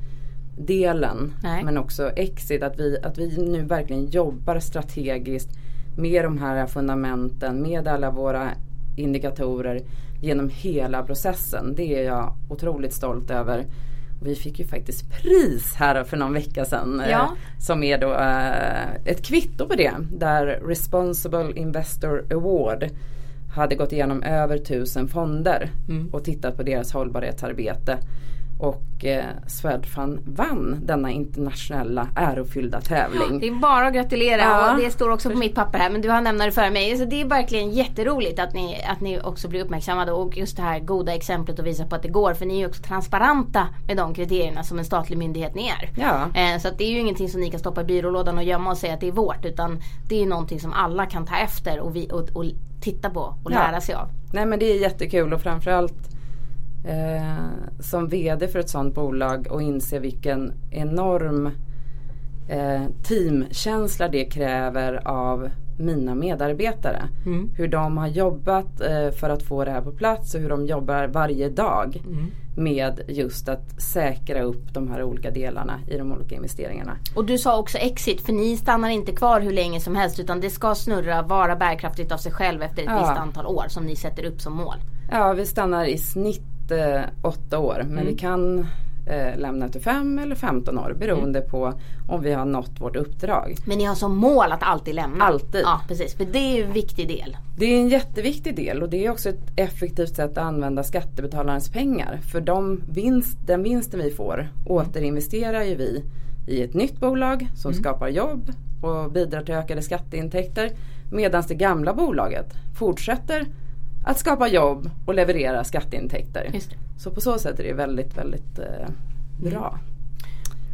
delen men också exit. Att vi, att vi nu verkligen jobbar strategiskt med de här fundamenten, med alla våra indikatorer genom hela processen. Det är jag otroligt stolt över. Vi fick ju faktiskt pris här för någon vecka sedan. Eh, ja. Eh, som är då eh, ett kvitto på det. Där Responsible Investor Award hade gått igenom över tusen fonder mm. och tittat på deras hållbarhetsarbete. Och eh, Swedfund vann denna internationella ärofyllda tävling. Det är bara att gratulera ja. och det står också på mitt papper här men du har nämnt det för mig. Så det är verkligen jätteroligt att ni, att ni också blir uppmärksammade och just det här goda exemplet och visa på att det går. För ni är ju också transparenta med de kriterierna som en statlig myndighet ni är. Ja. Eh, så det är ju ingenting som ni kan stoppa i byrålådan och gömma och säga att det är vårt. Utan det är någonting som alla kan ta efter och, vi, och, och titta på och lära sig av. Nej men det är jättekul och framförallt eh, som VD för ett sådant bolag och inse vilken enorm eh, teamkänsla det kräver av mina medarbetare. Mm. Hur de har jobbat eh, för att få det här på plats och hur de jobbar varje dag mm. med just att säkra upp de här olika delarna i de olika investeringarna. Och du sa också exit för ni stannar inte kvar hur länge som helst utan det ska snurra, vara bärkraftigt av sig själv efter ett ja. visst antal år som ni sätter upp som mål. Ja vi stannar i snitt eh, åtta år men mm. vi kan eh, lämna efter fem eller 15 år beroende mm. på om vi har nått vårt uppdrag. Men ni har som mål att alltid lämna? Alltid. Ja precis, för det är en viktig del. Det är en jätteviktig del och det är också ett effektivt sätt att använda skattebetalarnas pengar. För de vinst, den vinsten vi får återinvesterar ju vi i ett nytt bolag som mm. skapar jobb och bidrar till ökade skatteintäkter. Medan det gamla bolaget fortsätter att skapa jobb och leverera skatteintäkter. Så på så sätt är det väldigt, väldigt eh, bra.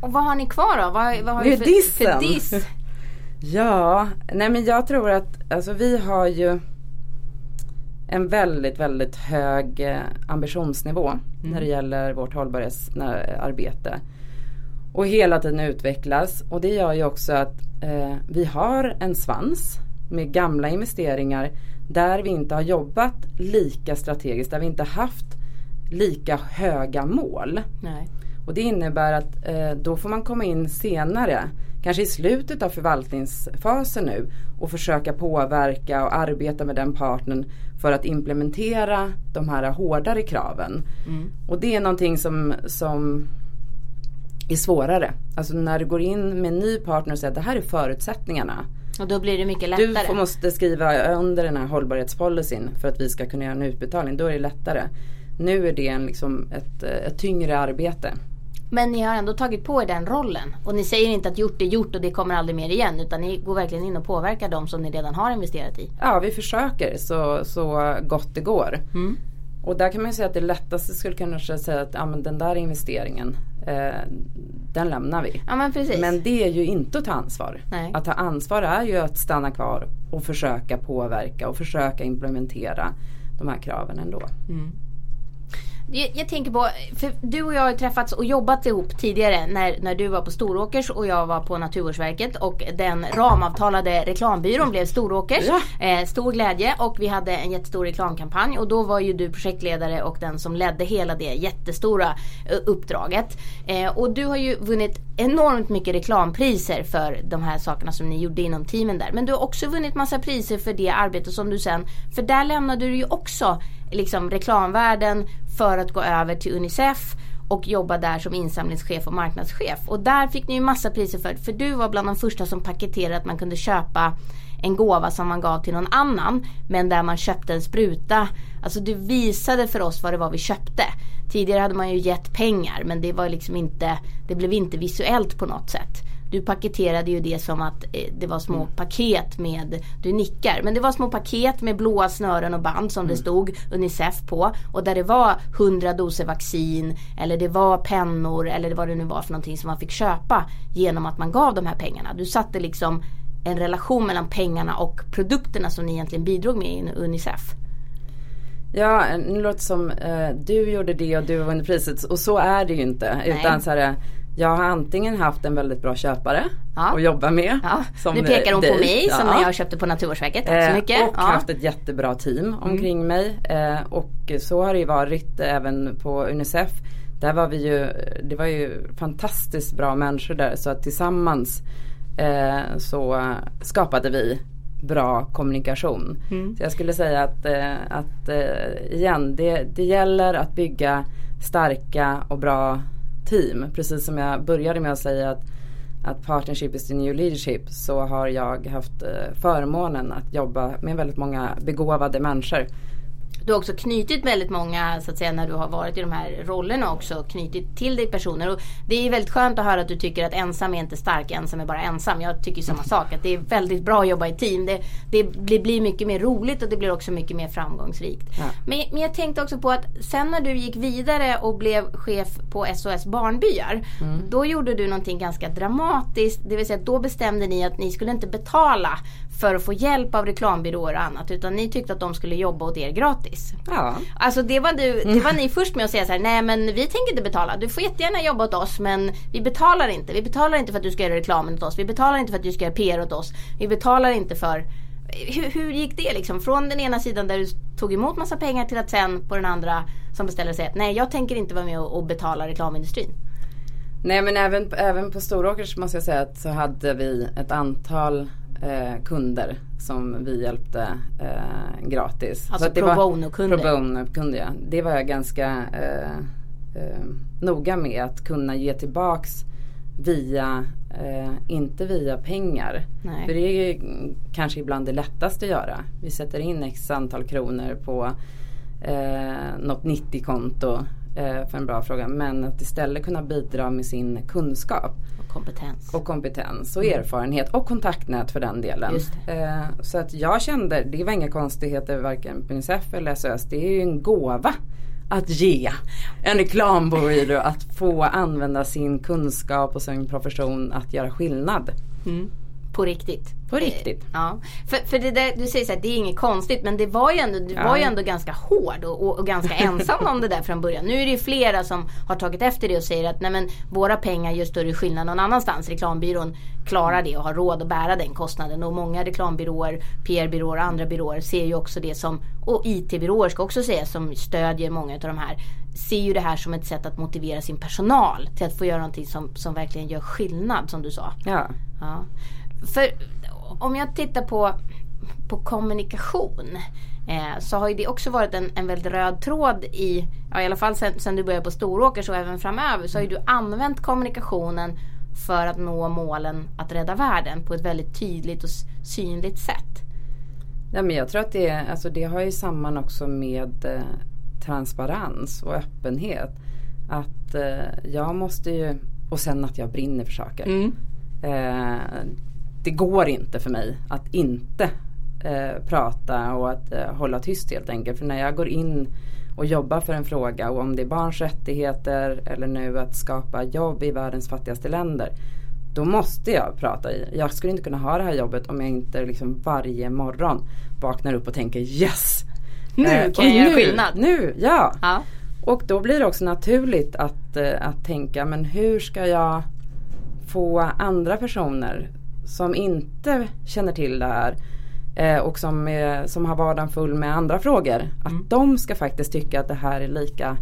Och vad har ni kvar då? Vad, vad har ni för, för diss? *laughs* ja, nej men jag tror att alltså vi har ju en väldigt, väldigt hög eh, ambitionsnivå mm. när det gäller vårt hållbarhetsarbete. Och hela tiden utvecklas och det gör ju också att eh, vi har en svans med gamla investeringar där vi inte har jobbat lika strategiskt, där vi inte haft lika höga mål. Nej. Och det innebär att eh, då får man komma in senare, kanske i slutet av förvaltningsfasen nu och försöka påverka och arbeta med den partnern för att implementera de här hårdare kraven. Mm. Och det är någonting som, som är svårare. Alltså när du går in med en ny partner och säger att det här är förutsättningarna. Och då blir det mycket lättare. Du måste skriva under den här hållbarhetspolicyn för att vi ska kunna göra en utbetalning. Då är det lättare. Nu är det en, liksom ett, ett tyngre arbete. Men ni har ändå tagit på er den rollen. Och ni säger inte att gjort är gjort och det kommer aldrig mer igen. Utan ni går verkligen in och påverkar de som ni redan har investerat i. Ja, vi försöker så, så gott det går. Mm. Och där kan man säga att det lättaste skulle kunna säga att ja, men den där investeringen eh, den lämnar vi. Ja, men, men det är ju inte att ta ansvar. Nej. Att ta ansvar är ju att stanna kvar och försöka påverka och försöka implementera de här kraven ändå. Mm. Jag, jag, tänker på, för du och jag har träffats och jobbat ihop tidigare när, när du var på Storåkers och jag var på Naturvårdsverket och den ramavtalade reklambyrån blev Storåkers. Ja. Eh, stor glädje och vi hade en jättestor reklamkampanj och då var ju du projektledare och den som ledde hela det jättestora eh, uppdraget. Eh, och du har ju vunnit enormt mycket reklampriser för de här sakerna som ni gjorde inom teamen där. Men du har också vunnit massa priser för det arbete som du sen, för där lämnade du ju också liksom reklamvärlden för att gå över till Unicef och jobba där som insamlingschef och marknadschef. Och där fick ni ju massa priser för, för du var bland de första som paketerade att man kunde köpa en gåva som man gav till någon annan men där man köpte en spruta. Alltså du visade för oss vad det var vi köpte. Tidigare hade man ju gett pengar men det var liksom inte, det blev inte visuellt på något sätt. Du paketerade ju det som att eh, det var små mm. paket med, du nickar, men det var små paket med blåa snören och band som mm. det stod Unicef på. Och där det var 100 doser vaccin eller det var pennor eller vad det nu var för någonting som man fick köpa genom att man gav de här pengarna. Du satte liksom en relation mellan pengarna och produkterna som ni egentligen bidrog med i Unicef. Ja, nu låter det som eh, du gjorde det och du vann priset och så är det ju inte. Nej. Utan så här, jag har antingen haft en väldigt bra köpare ja. att jobba med. Ja. Som nu pekar hon dig. på mig ja. som när jag köpte på Naturvårdsverket. Tack så eh, mycket. och haft ett jättebra team omkring mm. mig. Eh, och så har det ju varit även på Unicef. där var vi ju, det var ju fantastiskt bra människor där så att tillsammans eh, så skapade vi bra kommunikation. Mm. Så jag skulle säga att, att igen, det, det gäller att bygga starka och bra team. Precis som jag började med att säga att, att partnership is the new leadership så har jag haft eh, förmånen att jobba med väldigt många begåvade människor du har också knutit väldigt många, så att säga, när du har varit i de här rollerna också, knutit till dig personer. Och det är väldigt skönt att höra att du tycker att ensam är inte stark, ensam är bara ensam. Jag tycker samma sak, att det är väldigt bra att jobba i team. Det, det, det blir mycket mer roligt och det blir också mycket mer framgångsrikt. Ja. Men, men jag tänkte också på att sen när du gick vidare och blev chef på SOS Barnbyar. Mm. Då gjorde du någonting ganska dramatiskt. Det vill säga då bestämde ni att ni skulle inte betala för att få hjälp av reklambyråer och annat. Utan ni tyckte att de skulle jobba åt er gratis. Ja. Alltså det var, du, det var *laughs* ni först med att säga så här, nej men vi tänker inte betala. Du får jättegärna jobba åt oss men vi betalar inte. Vi betalar inte för att du ska göra reklamen åt oss. Vi betalar inte för att du ska göra PR åt oss. Vi betalar inte för hur, hur gick det liksom? Från den ena sidan där du tog emot massa pengar till att sen på den andra som beställer säger att nej jag tänker inte vara med och, och betala reklamindustrin. Nej men även, även på Storåkers måste jag säga att så hade vi ett antal eh, kunder som vi hjälpte eh, gratis. Alltså pro bono-kunder? Pro bono-kunder ja. Det var jag ganska eh, eh, noga med att kunna ge tillbaks via, eh, inte via pengar. Nej. För det är kanske ibland det lättaste att göra. Vi sätter in x antal kronor på eh, något 90-konto eh, för en bra fråga. Men att istället kunna bidra med sin kunskap. Och kompetens. Och kompetens och mm. erfarenhet och kontaktnät för den delen. Eh, så att jag kände, det var inga konstigheter varken på Unicef eller SOS. Det är ju en gåva att ge en reklambyrå att få använda sin kunskap och sin profession att göra skillnad. Mm. På riktigt. På riktigt. Ja. För, för det där, du säger så här, det är inget konstigt men det var ju ändå, du ja. var ju ändå ganska hård och, och, och, ganska *laughs* ensam om det där från början. Nu är det ju flera som har tagit efter det och säger att nej men våra pengar gör större skillnad någon annanstans. Reklambyrån klarar det och har råd att bära den kostnaden. Och många reklambyråer, PR-byråer och andra byråer ser ju också det som, och IT-byråer ska också säga som stödjer många av de här ser ju det här som ett sätt att motivera sin personal till att få göra någonting som, som verkligen gör skillnad som du sa. Ja. ja. För om jag tittar på, på kommunikation eh, så har ju det också varit en, en väldigt röd tråd i, ja, i alla fall sen, sen du började på Storåkers och även framöver så har ju du använt kommunikationen för att nå målen att rädda världen på ett väldigt tydligt och synligt sätt. Ja, men jag tror att det, alltså det har ju samman också med eh, transparens och öppenhet. Att eh, jag måste ju, och sen att jag brinner för saker. Mm. Eh, det går inte för mig att inte eh, prata och att eh, hålla tyst helt enkelt. För när jag går in och jobbar för en fråga och om det är barns rättigheter eller nu att skapa jobb i världens fattigaste länder. Då måste jag prata. Jag skulle inte kunna ha det här jobbet om jag inte liksom varje morgon vaknar upp och tänker yes! Nu eh, kan jag göra skillnad. Nu, ja. ja. Och då blir det också naturligt att, eh, att tänka men hur ska jag få andra personer som inte känner till det här eh, och som, är, som har vardagen full med andra frågor. Att mm. de ska faktiskt tycka att det här är lika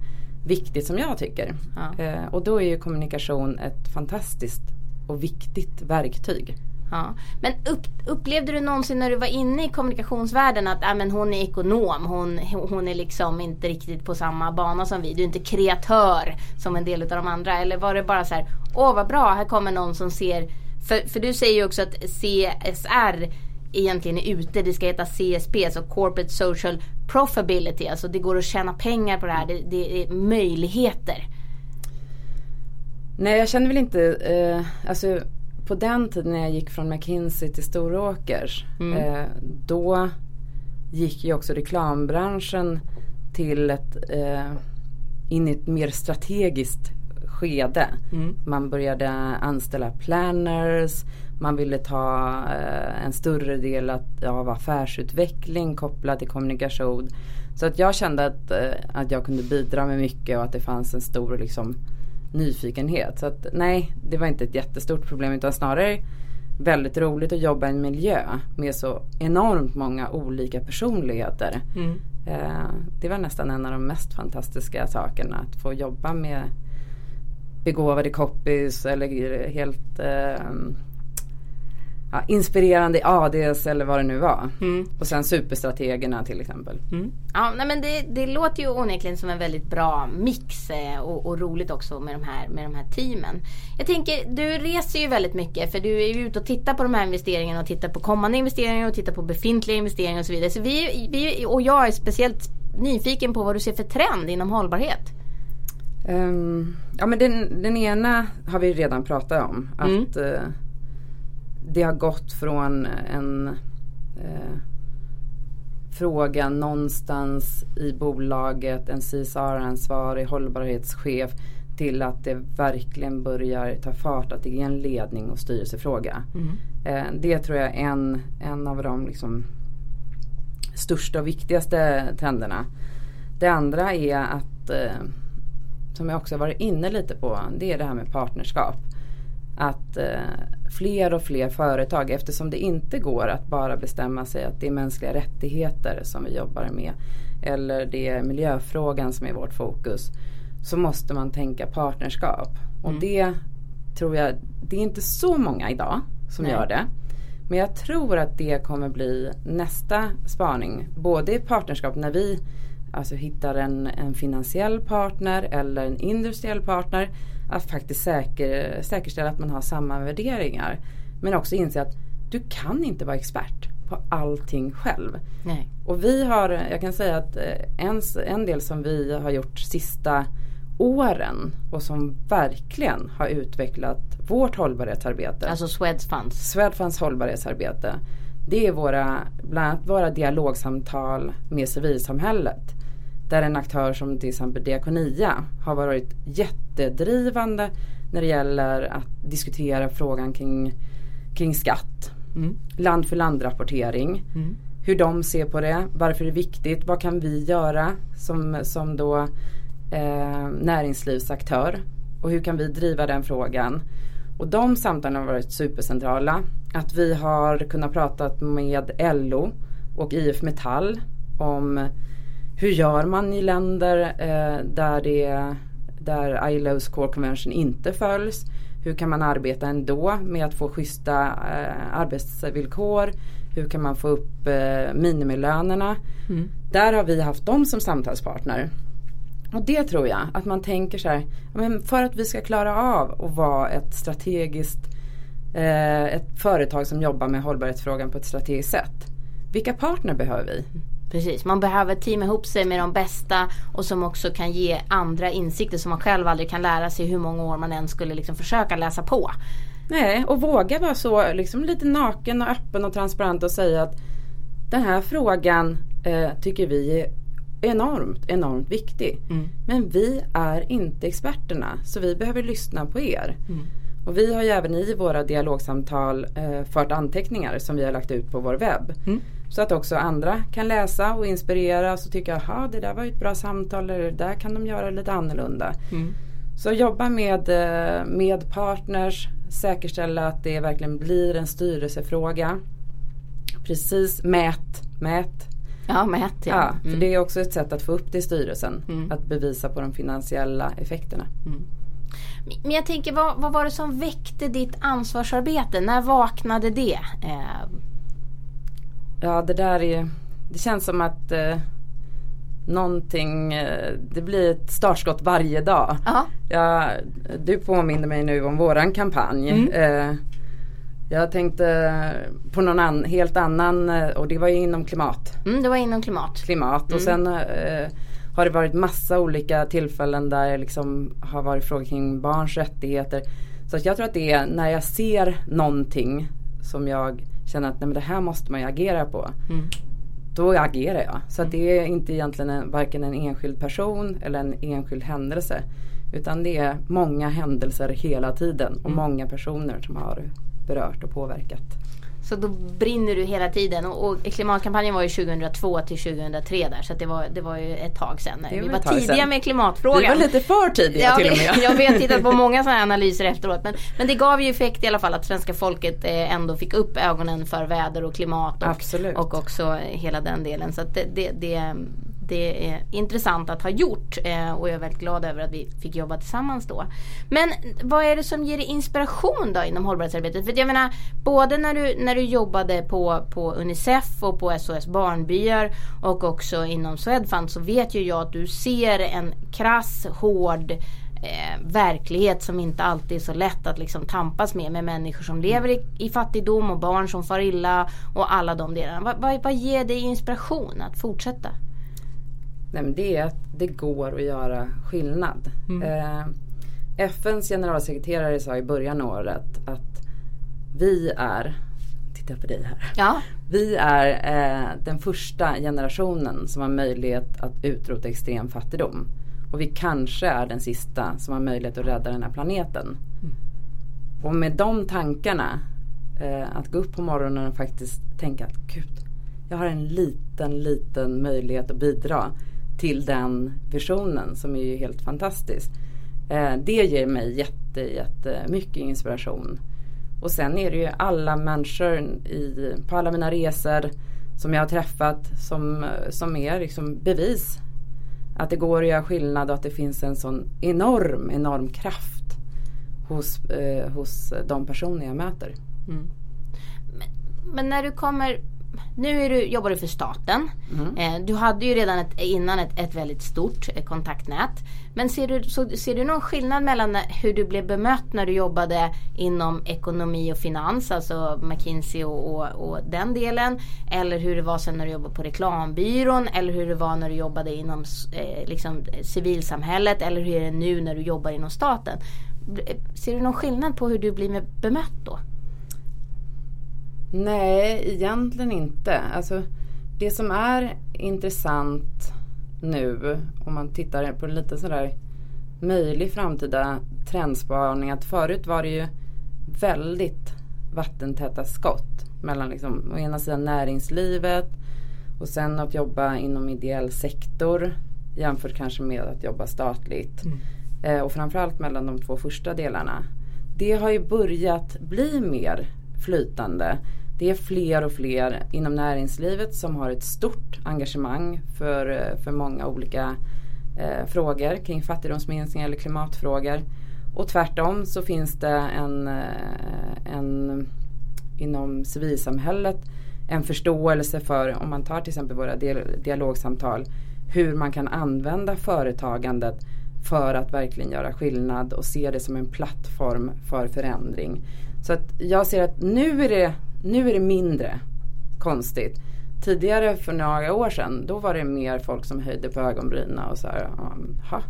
viktigt som jag tycker. Ja. Eh, och då är ju kommunikation ett fantastiskt och viktigt verktyg. Ja. Men upp, upplevde du någonsin när du var inne i kommunikationsvärlden att äh, men hon är ekonom, hon, hon är liksom inte riktigt på samma bana som vi. Du är inte kreatör som en del av de andra. Eller var det bara så här, åh vad bra, här kommer någon som ser för, för du säger ju också att CSR egentligen är ute. Det ska heta CSP, alltså Corporate Social Profitability. Alltså det går att tjäna pengar på det här. Det, det är möjligheter. Nej jag känner väl inte, eh, alltså på den tiden när jag gick från McKinsey till Storåkers. Mm. Eh, då gick ju också reklambranschen till ett, eh, in i ett mer strategiskt skede. Mm. Man började anställa planners, man ville ta eh, en större del av affärsutveckling kopplad till kommunikation. Så att jag kände att, eh, att jag kunde bidra med mycket och att det fanns en stor liksom, nyfikenhet. Så att nej, det var inte ett jättestort problem utan snarare väldigt roligt att jobba i en miljö med så enormt många olika personligheter. Mm. Eh, det var nästan en av de mest fantastiska sakerna att få jobba med begåvade copies eller helt eh, ja, inspirerande ADs eller vad det nu var. Mm. Och sen superstrategerna till exempel. Mm. Ja, nej, men det, det låter ju onekligen som en väldigt bra mix eh, och, och, roligt också med de, här, med de här teamen. Jag tänker, du reser ju väldigt mycket för du är ju ute och tittar på de här investeringarna och tittar på kommande investeringar och tittar på befintliga investeringar och så vidare. Så vi, vi, och jag är speciellt nyfiken på vad du ser för trend inom hållbarhet. Um, ja men den, den ena har vi redan pratat om. Mm. Att uh, det har gått från en uh, fråga någonstans i bolaget, en CSR-ansvarig hållbarhetschef till att det verkligen börjar ta fart, att det är en ledning och styrelsefråga. Mm. Uh, det tror jag är en, en av de liksom största och viktigaste trenderna. Det andra är att som jag också varit inne lite på, det är det här med partnerskap. Att eh, fler och fler företag, eftersom det inte går att bara bestämma sig att det är mänskliga rättigheter som vi jobbar med eller det är miljöfrågan som är vårt fokus. Så måste man tänka partnerskap. Och mm. det tror jag, det är inte så många idag som Nej. gör det. Men jag tror att det kommer bli nästa spaning. Både i partnerskap när vi alltså hittar en, en finansiell partner eller en industriell partner. Att faktiskt säker, säkerställa att man har samma värderingar. Men också inse att du kan inte vara expert på allting själv. Nej. Och vi har, jag kan säga att eh, en, en del som vi har gjort sista åren och som verkligen har utvecklat vårt hållbarhetsarbete. Alltså Swedfunds. Swedfunds hållbarhetsarbete. Det är våra, bland annat våra dialogsamtal med civilsamhället. Där en aktör som till exempel Diakonia har varit jättedrivande när det gäller att diskutera frågan kring, kring skatt. Mm. Land för land rapportering. Mm. Hur de ser på det, varför det är viktigt, vad kan vi göra som, som då eh, näringslivsaktör och hur kan vi driva den frågan. Och de samtalen har varit supercentrala. Att vi har kunnat prata med LO och IF Metall om hur gör man i länder eh, där, det, där ILO's Core Convention inte följs? Hur kan man arbeta ändå med att få schyssta eh, arbetsvillkor? Hur kan man få upp eh, minimilönerna? Mm. Där har vi haft dem som samtalspartner. Och det tror jag, att man tänker så här, för att vi ska klara av att vara ett strategiskt eh, ett företag som jobbar med hållbarhetsfrågan på ett strategiskt sätt. Vilka partner behöver vi? Precis, man behöver teama ihop sig med de bästa och som också kan ge andra insikter som man själv aldrig kan lära sig hur många år man än skulle liksom försöka läsa på. Nej, och våga vara så liksom lite naken och öppen och transparent och säga att den här frågan eh, tycker vi är enormt, enormt viktig. Mm. Men vi är inte experterna så vi behöver lyssna på er. Mm. Och vi har ju även i våra dialogsamtal eh, fört anteckningar som vi har lagt ut på vår webb. Mm. Så att också andra kan läsa och inspireras och tycka att det där var ett bra samtal eller där kan de göra lite annorlunda. Mm. Så jobba med, eh, med partners, säkerställa att det verkligen blir en styrelsefråga. Precis, mät, mät. Ja, mät ja. ja för mm. det är också ett sätt att få upp det i styrelsen. Mm. Att bevisa på de finansiella effekterna. Mm. Men jag tänker, vad, vad, var det som väckte ditt ansvarsarbete? När vaknade det? Eh, Ja det där är Det känns som att eh, Någonting eh, Det blir ett startskott varje dag. Ja, du påminner mig nu om våran kampanj. Mm. Eh, jag tänkte på någon an, helt annan eh, och det var inom klimat. Mm, det var inom klimat. Klimat och mm. sen eh, har det varit massa olika tillfällen där det liksom har varit frågor kring barns rättigheter. Så jag tror att det är när jag ser någonting som jag känner att nej, men det här måste man ju agera på. Mm. Då agerar jag. Så att det är inte egentligen en, varken en enskild person eller en enskild händelse. Utan det är många händelser hela tiden och mm. många personer som har berört och påverkat. Så då brinner du hela tiden och, och klimatkampanjen var ju 2002 till 2003 där så det, var, det var ju ett tag sedan. Vi var, var tidiga sedan. med klimatfrågan. Vi var lite för tidiga ja, till och med. jag vet tittat på *laughs* många sådana analyser efteråt men, men det gav ju effekt i alla fall att svenska folket eh, ändå fick upp ögonen för väder och klimat och, och också hela den delen. Så det, det, det det är intressant att ha gjort eh, och jag är väldigt glad över att vi fick jobba tillsammans då. Men vad är det som ger dig inspiration då inom hållbarhetsarbetet? För jag menar både när du, när du jobbade på, på Unicef och på SOS Barnbyar och också inom Swedfund så vet ju jag att du ser en krass, hård eh, verklighet som inte alltid är så lätt att liksom tampas med. Med människor som lever i, i fattigdom och barn som far illa och alla de delarna. Vad, vad, vad ger dig inspiration att fortsätta? Nej, men det är att det går att göra skillnad. Mm. Eh, FNs generalsekreterare sa i början av året att vi är, titta på dig här. Ja. Vi är eh, den första generationen som har möjlighet att utrota extrem fattigdom. Och vi kanske är den sista som har möjlighet att rädda den här planeten. Mm. Och med de tankarna, eh, att gå upp på morgonen och faktiskt tänka att gud, jag har en liten, liten möjlighet att bidra till den visionen som är ju helt fantastisk. Eh, det ger mig jätte, jättemycket inspiration. Och sen är det ju alla människor i, på alla mina resor som jag har träffat som, som är liksom bevis att det går att göra skillnad och att det finns en sån enorm, enorm kraft hos, eh, hos de personer jag möter. Mm. Men, men, när du kommer nu är du, jobbar du för staten. Mm. Eh, du hade ju redan ett, innan ett, ett väldigt stort eh, kontaktnät. Men ser du, så, ser du någon skillnad mellan hur du blev bemött när du jobbade inom ekonomi och finans, alltså McKinsey och, och, och, den delen. Eller hur det var sen när du jobbade på reklambyrån. Eller hur det var när du jobbade inom eh, liksom, civilsamhället. Eller hur är det nu när du jobbar inom staten. Ser du någon skillnad på hur du blir bemött då? Nej, egentligen inte. Alltså, det som är intressant nu om man tittar på lite sådär möjlig framtida trendspaning att förut var det ju väldigt vattentäta skott mellan liksom, å ena sidan näringslivet och sen att jobba inom ideell sektor jämfört kanske med att jobba statligt. Mm. Eh, och framförallt mellan de två första delarna. Det har ju börjat bli mer flytande. Det är fler och fler inom näringslivet som har ett stort engagemang för, eh, för många olika eh, frågor kring fattigdomsminskning eller klimatfrågor. Och tvärtom så finns det en, eh, en inom civilsamhället en förståelse för, om man tar till exempel våra dialogsamtal, hur man kan använda företagandet för att verkligen göra skillnad och se det som en plattform för förändring. Så att jag ser att nu är det, nu är det mindre konstigt. Tidigare för några år sedan då var det mer folk som höjde på ögonbrynen och så här, ha.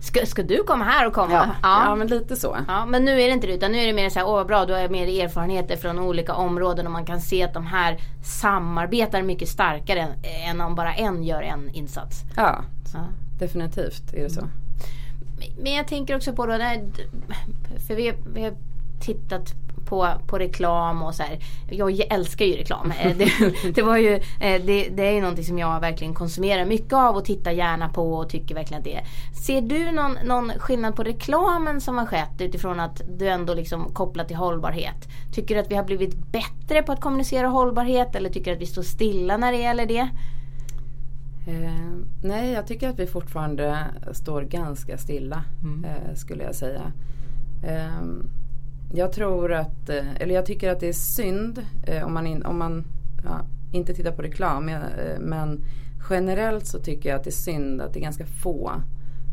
Ska, ska du komma här och komma? Ja, ja. ja, men lite så. Ja, men nu är det inte det utan nu är det mer så här, åh vad bra du har mer erfarenheter från olika områden och man kan se att de här samarbetar mycket starkare än, än om bara en gör en insats. Ja, ja. definitivt är det så. Men jag tänker också på då, för vi, vi har tittat på, på reklam och så här. Jag älskar ju reklam. Eh, det, *laughs* det, var ju, eh, det, det, är ju någonting som jag verkligen konsumerar mycket av och tittar gärna på och tycker verkligen att det är. Ser du någon, någon skillnad på reklamen som har skett utifrån att du ändå liksom kopplat till hållbarhet? Tycker du att vi har blivit bättre på att kommunicera hållbarhet eller tycker du att vi står stilla när det gäller det? Eh, nej, jag tycker att vi fortfarande står ganska stilla mm. eh, skulle jag säga. Eh, jag tror att, eh, eller jag tycker att det är synd eh, om man, in, om man ja, inte tittar på reklam. Eh, men generellt så tycker jag att det är synd att det är ganska få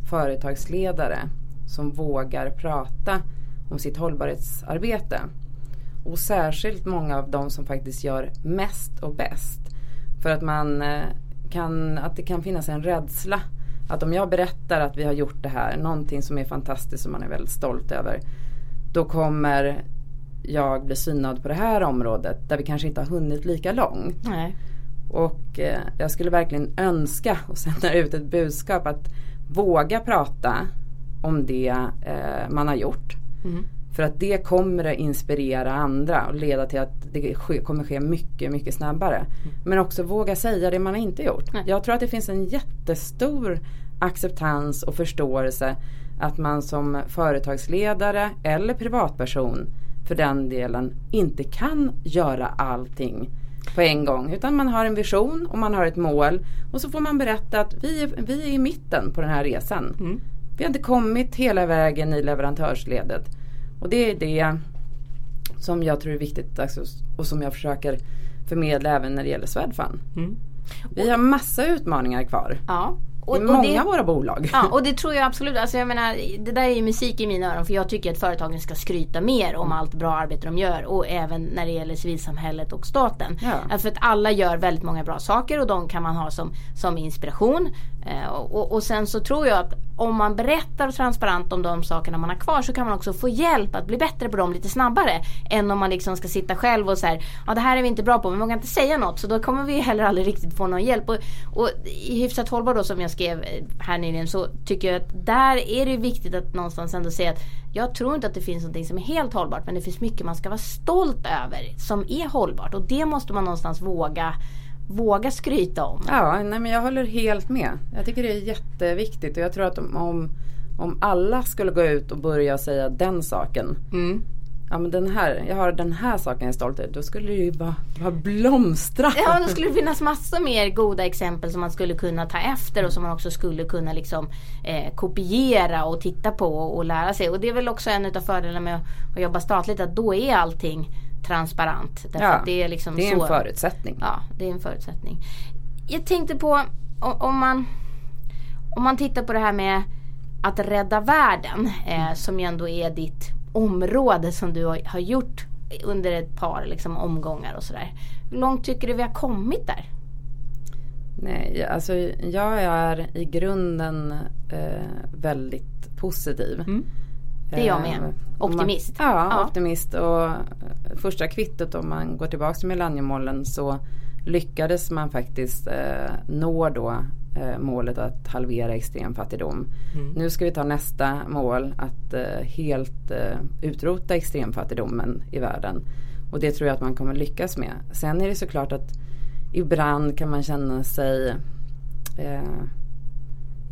företagsledare som vågar prata om sitt hållbarhetsarbete. Och särskilt många av de som faktiskt gör mest och bäst. För att man kan, att det kan finnas en rädsla. Att om jag berättar att vi har gjort det här, någonting som är fantastiskt som man är väldigt stolt över då kommer jag bli synad på det här området där vi kanske inte har hunnit lika långt. Nej. Och eh, jag skulle verkligen önska och sända ut ett budskap att våga prata om det eh, man har gjort. Mm. För att det kommer att inspirera andra och leda till att det ske, kommer ske mycket, mycket snabbare. Mm. Men också våga säga det man inte gjort. Nej. Jag tror att det finns en jättestor acceptans och förståelse att man som företagsledare eller privatperson för den delen inte kan göra allting på en gång. Utan man har en vision och man har ett mål. Och så får man berätta att vi är, vi är i mitten på den här resan. Mm. Vi har inte kommit hela vägen i leverantörsledet. Och det är det som jag tror är viktigt alltså, och som jag försöker förmedla även när det gäller Swedfund. Mm. Vi har massa utmaningar kvar. Ja. Och, I många det, av våra bolag. Ja och *laughs* det tror jag absolut. Alltså jag menar, det där är ju musik i mina öron för jag tycker att företagen ska skryta mer om allt bra arbete de gör och även när det gäller civilsamhället och staten. Ja. För att alla gör väldigt många bra saker och de kan man ha som, som inspiration. Eh, och, och sen så tror jag att om man berättar transparent om de sakerna man har kvar så kan man också få hjälp att bli bättre på dem lite snabbare. Än om man liksom ska sitta själv och säga ja det här är vi inte bra på men man kan inte säga något så då kommer vi heller aldrig riktigt få någon hjälp. Och, och i Hyfsat hållbar då som jag skrev eh, här nyligen så tycker jag att där är det viktigt att någonstans ändå säga att jag tror inte att det finns någonting som är helt hållbart men det finns mycket man ska vara stolt över som är hållbart och det måste man någonstans våga våga skryta om. Ja, nej men jag håller helt med. Jag tycker det är jätteviktigt och jag tror att om, om alla skulle gå ut och börja säga den saken. Mm. Ja men den här, jag har den här saken jag är stolt över. Då skulle det ju bara, bara blomstra. Ja då skulle det finnas massor mer goda exempel som man skulle kunna ta efter och som man också skulle kunna liksom eh, kopiera och titta på och, och, lära sig. Och det är väl också en av fördelarna med att, att jobba statligt att då är allting transparent. ja, det är, liksom det är så, en förutsättning. Ja, det är en förutsättning. Jag tänkte på om man, om man tittar på det här med att rädda världen eh, som ju ändå är ditt område som du har, gjort under ett par liksom, omgångar och sådär. Hur långt tycker du vi har kommit där? Nej, alltså jag är i grunden eh, väldigt positiv. Mm. Det är jag med. Eh, optimist. Man, ja, ja, optimist. Och eh, första kvittot om man går tillbaka till millenniemålen så lyckades man faktiskt eh, nå då eh, målet att halvera extrem fattigdom. Mm. Nu ska vi ta nästa mål att eh, helt eh, utrota extremfattigdomen i världen. Och det tror jag att man kommer lyckas med. Sen är det såklart att ibland kan man känna sig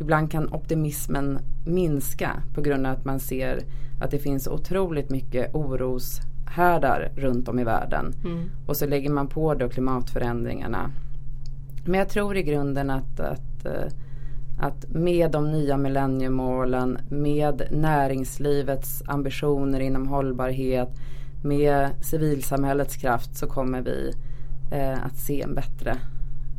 Ibland kan optimismen minska på grund av att man ser att det finns otroligt mycket oroshärdar runt om i världen. Mm. Och så lägger man på då klimatförändringarna. Men jag tror i grunden att, att, eh, att med de nya millenniemålen, med näringslivets ambitioner inom hållbarhet, med civilsamhällets kraft så kommer vi eh, att se en bättre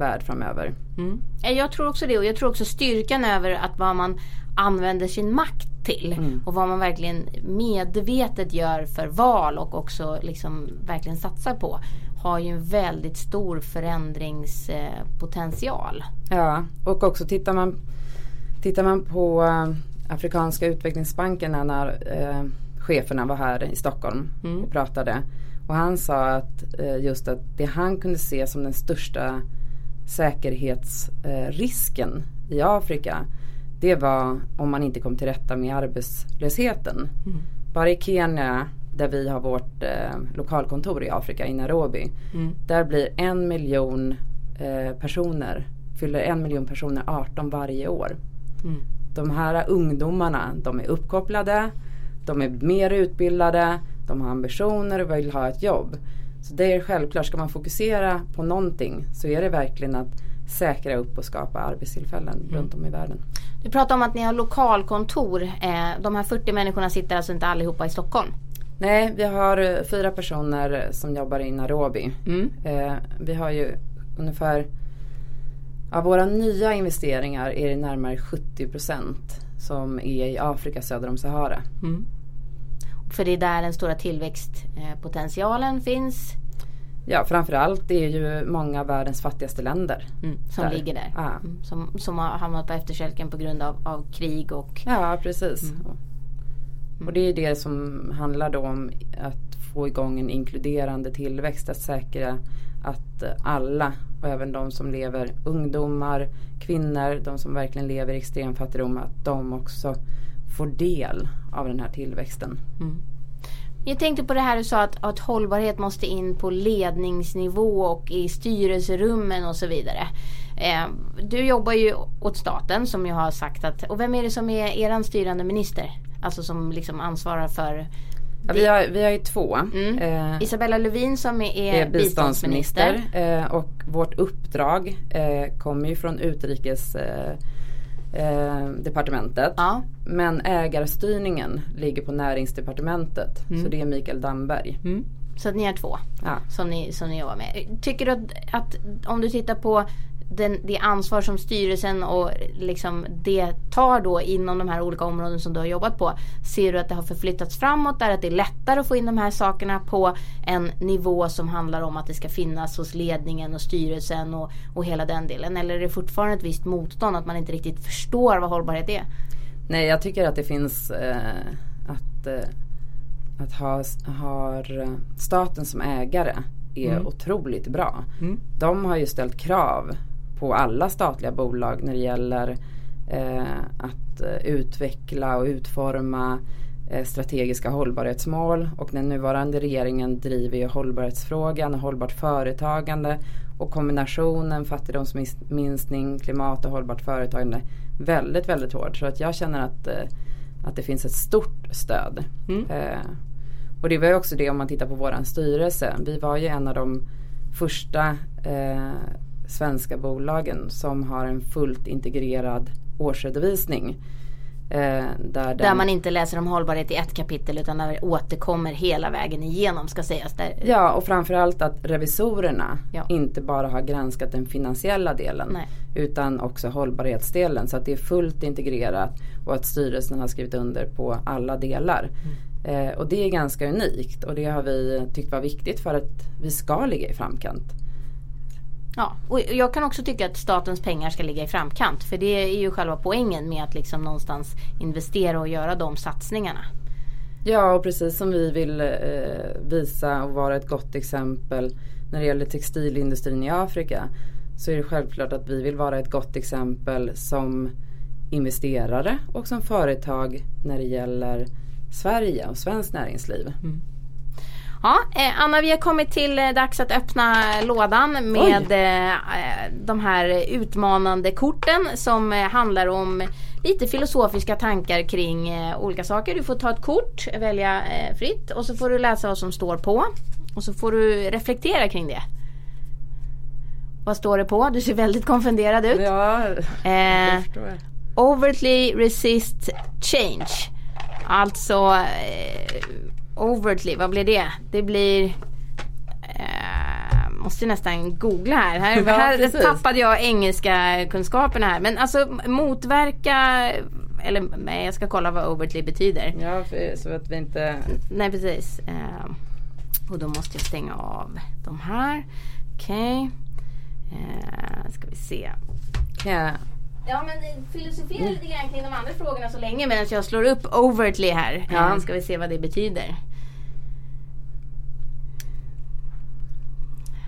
värld framöver. Mm. Jag tror också det och jag tror också styrkan över att vad man använder sin makt till mm. och vad man verkligen medvetet gör för val och också liksom verkligen satsar på har ju en väldigt stor förändringspotential. Ja och också tittar man, tittar man på äh, Afrikanska utvecklingsbanken när äh, cheferna var här i Stockholm mm. och pratade och han sa att äh, just att det han kunde se som den största säkerhetsrisken i Afrika det var om man inte kom till rätta med arbetslösheten. Mm. Bara i Kenya där vi har vårt eh, lokalkontor i Afrika i Nairobi. Mm. Där blir en miljon eh, personer, fyller en miljon personer 18 varje år. Mm. De här ungdomarna de är uppkopplade, de är mer utbildade, de har ambitioner och vill ha ett jobb. Så det är självklart, ska man fokusera på någonting så är det verkligen att säkra upp och skapa arbetstillfällen mm. runt om i världen. Du pratar om att ni har lokalkontor. Eh, de här 40 människorna sitter alltså inte allihopa i Stockholm? Nej, vi har eh, fyra personer som jobbar i Nairobi. Mm. Eh, vi har ju ungefär av våra nya investeringar är det närmare 70% som är i Afrika söder om Sahara. Mm. För det är där den stora tillväxtpotentialen finns. Ja framförallt är ju många av världens fattigaste länder. Mm, som där. ligger där. Ja. Mm, som, som har hamnat på efterkälken på grund av, av krig och Ja precis. Mm. Och det är det som handlar då om att få igång en inkluderande tillväxt. Att säkra att alla och även de som lever, ungdomar, kvinnor, de som verkligen lever i extrem fattigdom, att de också får del av den här tillväxten. Mm. Jag tänkte på det här du sa att, att hållbarhet måste in på ledningsnivå och i styrelserummen och så vidare. Eh, du jobbar ju åt staten som jag har sagt att, och vem är det som är er styrande minister? Alltså som liksom ansvarar för Ja, vi, har, vi har ju två. Mm. Eh, Isabella Lövin som är, är biståndsminister. biståndsminister eh, och vårt uppdrag eh, kommer ju från utrikesdepartementet. Ja. Men ägarstyrningen ligger på näringsdepartementet. Så det är Mikael Damberg. Mm. Så att ni är två Ja. som ni, som ni jobbar med. Tycker du att, att om du tittar på den, det ansvar som styrelsen och liksom det tar då inom de här olika områden som du har jobbat på. Ser du att det har förflyttats framåt där? Att det är lättare att få in de här sakerna på en nivå som handlar om att det ska finnas hos ledningen och styrelsen och, och hela den delen? Eller är det fortfarande ett visst motstånd att man inte riktigt förstår vad hållbarhet är? Nej jag tycker att det finns eh, att, eh, att ha har eh, staten som ägare är otroligt bra. De har ju ställt krav på alla statliga bolag när det gäller eh, att eh, utveckla och utforma eh, strategiska hållbarhetsmål. Och den nuvarande regeringen driver ju hållbarhetsfrågan och hållbart företagande. Och kombinationen fattigdomsminskning, klimat och hållbart företagande väldigt, väldigt hårt. Så att jag känner att, eh, att det finns ett stort stöd. Eh, och det var ju också det om man tittar på våran styrelse. Vi var ju en av de första eh, svenska bolagen som har en fullt integrerad årsredovisning. Eh, där, Där den, man inte läser om hållbarhet i ett kapitel utan där det återkommer hela vägen igenom ska sägas. Där, Ja och framförallt att revisorerna Ja. inte bara har granskat den finansiella delen Nej. utan också hållbarhetsdelen så att det är fullt integrerat och att styrelsen har skrivit under på alla delar. Mm. Eh, och det är ganska unikt och det har vi tyckt var viktigt för att vi ska ligga i framkant. Ja, och jag kan också tycka att statens pengar ska ligga i framkant. För det är ju själva poängen med att liksom någonstans investera och göra de satsningarna. Ja och precis som vi vill eh, visa och vara ett gott exempel när det gäller textilindustrin i Afrika så är det självklart att vi vill vara ett gott exempel som investerare och som företag när det gäller Sverige och svenskt näringsliv. Ja, eh, Anna vi har kommit till eh, dags att öppna lådan med eh, eh, de här utmanande korten som handlar om lite filosofiska tankar kring olika saker. Du får ta ett kort, välja fritt och så får du läsa vad som står på. Och så får du reflektera kring det. Vad står det på? Du ser väldigt konfunderad ut. Ja, förstår jag. overtly resist change. Alltså overtly, vad blir det? Det blir eh, Måste nästan googla här. Här, *laughs* Ja, här tappade jag engelska kunskaperna här. Men alltså motverka Eller nej, jag ska kolla vad overtly betyder. Ja, för, så att vi inte... Nej precis. Eh, och då måste jag stänga av de här. Okej. Eh, ska vi se. Kan jag, Ja men filosofera lite grann kring de andra frågorna så länge medan jag slår upp overtly här. Ja. Ska vi se vad det betyder.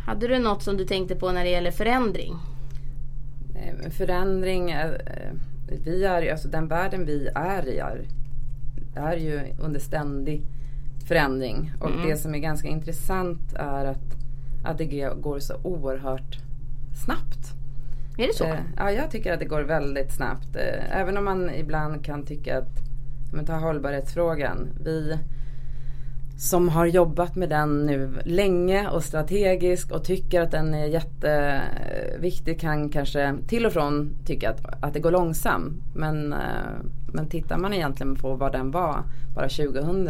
Hade du något som du tänkte på när det gäller förändring? förändring, eh, vi är, alltså den världen vi är i är, är ju under ständig förändring. Och det som är ganska intressant är att, att det går så oerhört snabbt. Är det så? Eh, ja, jag tycker att det går väldigt snabbt. Eh, även om man ibland kan tycka att, men ta hållbarhetsfrågan. Vi som har jobbat med den nu länge och strategiskt och tycker att den är jätteviktig kan kanske till och från tycka att, att det går långsamt. Men, eh, men tittar man egentligen på vad den var bara 2000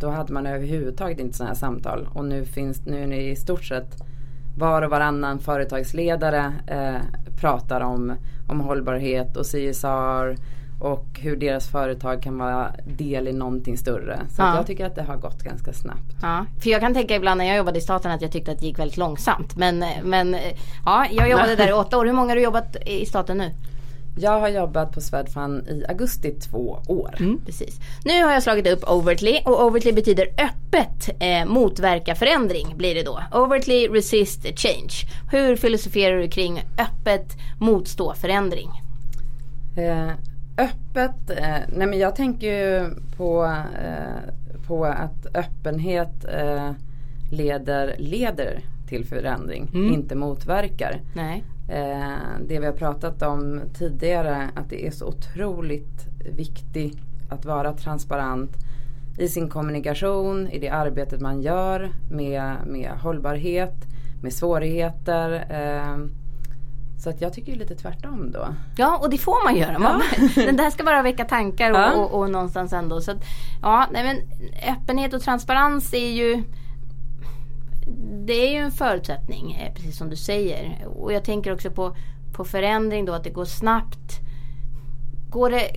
då hade man överhuvudtaget inte sådana här samtal och nu finns nu är det i stort sett var och varannan företagsledare eh, pratar om, om hållbarhet och CSR och hur deras företag kan vara del i någonting större. Så Ja. jag tycker att det har gått ganska snabbt. Ja, för jag kan tänka ibland när jag jobbade i staten att jag tyckte att det gick väldigt långsamt. Men, men ja, jag jobbade där i åtta år. Hur många har du jobbat i staten nu? Jag har jobbat på Swedfund i augusti två år. Precis. Nu har jag slagit upp overtly och overtly betyder öppet eh, motverka förändring blir det då. Overtly resist change. Hur filosoferar du kring öppet motstå förändring? Eh, öppet, eh, nej men jag tänker ju på, eh, på att öppenhet eh, leder, leder till förändring, inte motverkar. Nej. Eh, det vi har pratat om tidigare att det är så otroligt viktigt att vara transparent. i sin kommunikation, i det arbetet man gör med, med hållbarhet, med svårigheter. Så att jag tycker lite tvärtom då. Ja och det får man göra. Man, *laughs* Den där ska bara väcka tankar och, Ja. och, och någonstans ändå. Så att, ja, nej, men öppenhet och transparens är ju Det är ju en förutsättning eh, precis som du säger. Och jag tänker också på, på förändring då att det går snabbt. Går det,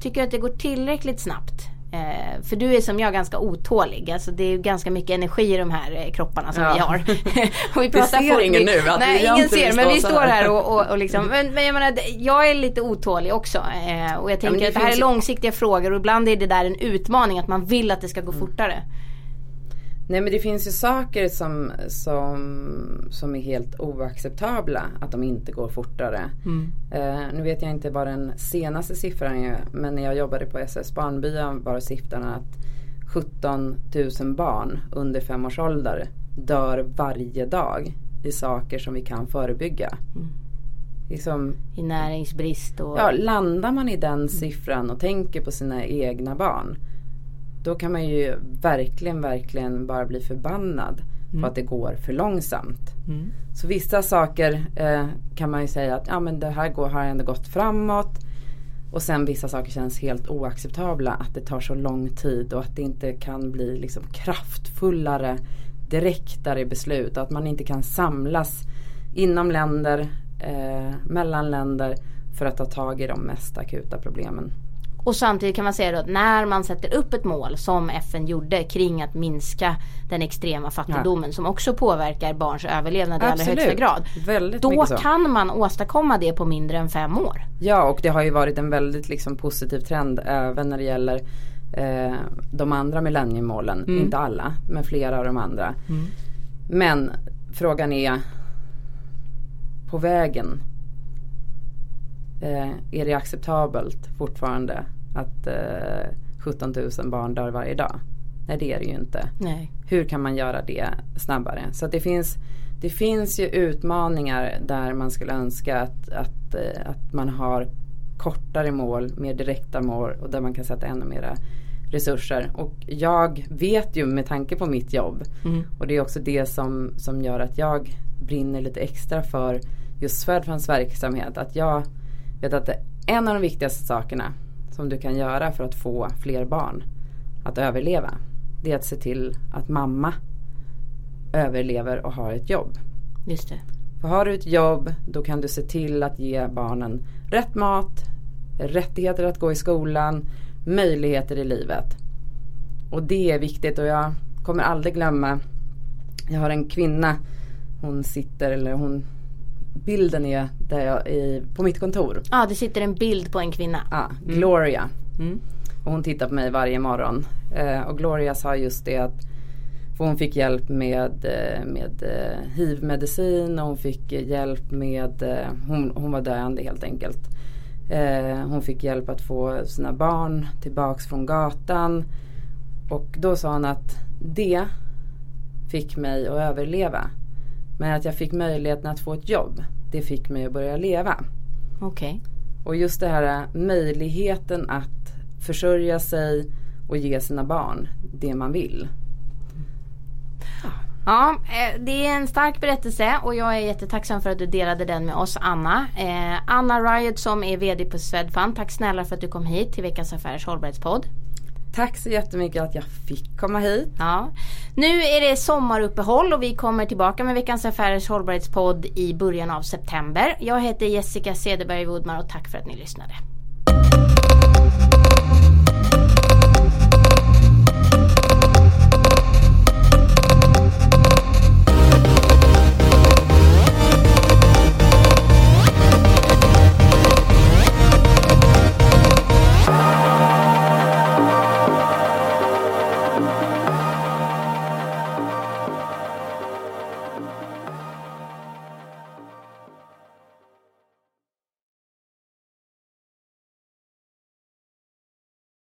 tycker du att det går tillräckligt snabbt? Eh, för du är som jag ganska otålig. Alltså det är ju ganska mycket energi i de här eh, kropparna som Ja. vi har. *laughs* och vi Det ser ingen nu, Nej, ingen ser. Men vi står här. och, och, och liksom. Men, men jag menar, jag är lite otålig också. Eh, och jag tänker det att det här är finns ju- långsiktiga frågor och ibland är det där en utmaning att man vill att det ska gå Mm. fortare. Nej men det finns ju saker som, som, som är helt oacceptabla att de inte går fortare. Eh, nu vet jag inte vad den senaste siffran är men när jag jobbade på SS barnbyn var siffran att 17 000 barn under fem års ålder dör varje dag i saker som vi kan förebygga. Liksom, I näringsbrist och... Ja, landar man i den siffran och tänker på sina egna barn. Då kan man ju verkligen, verkligen bara bli förbannad på att det går för långsamt. Så vissa saker eh, kan man ju säga att ja, men det här går, har ändå gått framåt. Och sen vissa saker känns helt oacceptabla. Att det tar så lång tid och att det inte kan bli liksom kraftfullare, direktare beslut. Att man inte kan samlas inom länder, eh, mellan länder för att ta tag i de mest akuta problemen. Och samtidigt kan man säga att när man sätter upp ett mål som FN gjorde kring att minska den extrema fattigdomen som också påverkar barns överlevnad i allra högsta grad. Väldigt Då kan man åstadkomma det på mindre än fem år. Ja och det har ju varit en väldigt liksom positiv trend även när det gäller eh, de andra millenniemålen. Inte alla men flera av de andra. Men frågan är på vägen. Eh, är det acceptabelt fortfarande att eh, 17 000 barn dör varje dag? Nej det är det ju inte Nej. hur kan man göra det snabbare? Så det, finns, det finns ju utmaningar där man skulle önska att, att, eh, att man har kortare mål, mer direkta mål och där man kan sätta ännu mera resurser. Och jag vet ju med tanke på mitt jobb och det är också det som, som gör att jag brinner lite extra för just Swedfunds verksamhet. Att jag vet att det, en av de viktigaste sakerna som du kan göra för att få fler barn att överleva det är att se till att mamma överlever och har ett jobb. Just det. För har du ett jobb då kan du se till att ge barnen rätt mat, rättigheter att gå i skolan, möjligheter i livet. Och det är viktigt och jag kommer aldrig glömma Jag har en kvinna Hon sitter eller hon Bilden är där jag, i, på mitt kontor. Ja, det sitter en bild på en kvinna. Ja, Gloria. Mm. Och hon tittar på mig varje morgon. Eh, och Gloria sa just det att hon fick hjälp med, eh, med eh, hiv-medicin och hon fick hjälp med, eh, hon, hon var döende helt enkelt. Eh, hon fick hjälp att få sina barn tillbaks från gatan. Och då sa hon att det fick mig att överleva. Men att jag fick möjligheten att få ett jobb, det fick mig att börja leva. Okej. Och just det här äh, möjligheten att försörja sig och ge sina barn det man vill. Ja, eh, det är en stark berättelse och jag är jättetacksam för att du delade den med oss Anna. Eh, Anna Riot som är VD på Swedfund. Tack snälla för att du kom hit till Veckans Affärers hållbarhetspodd. Tack så jättemycket att jag fick komma hit. Ja. Nu är det sommaruppehåll och vi kommer tillbaka med Veckans Affärers hållbarhetspodd i början av september. Jag heter Jessica Cederberg Woodman och tack för att ni lyssnade.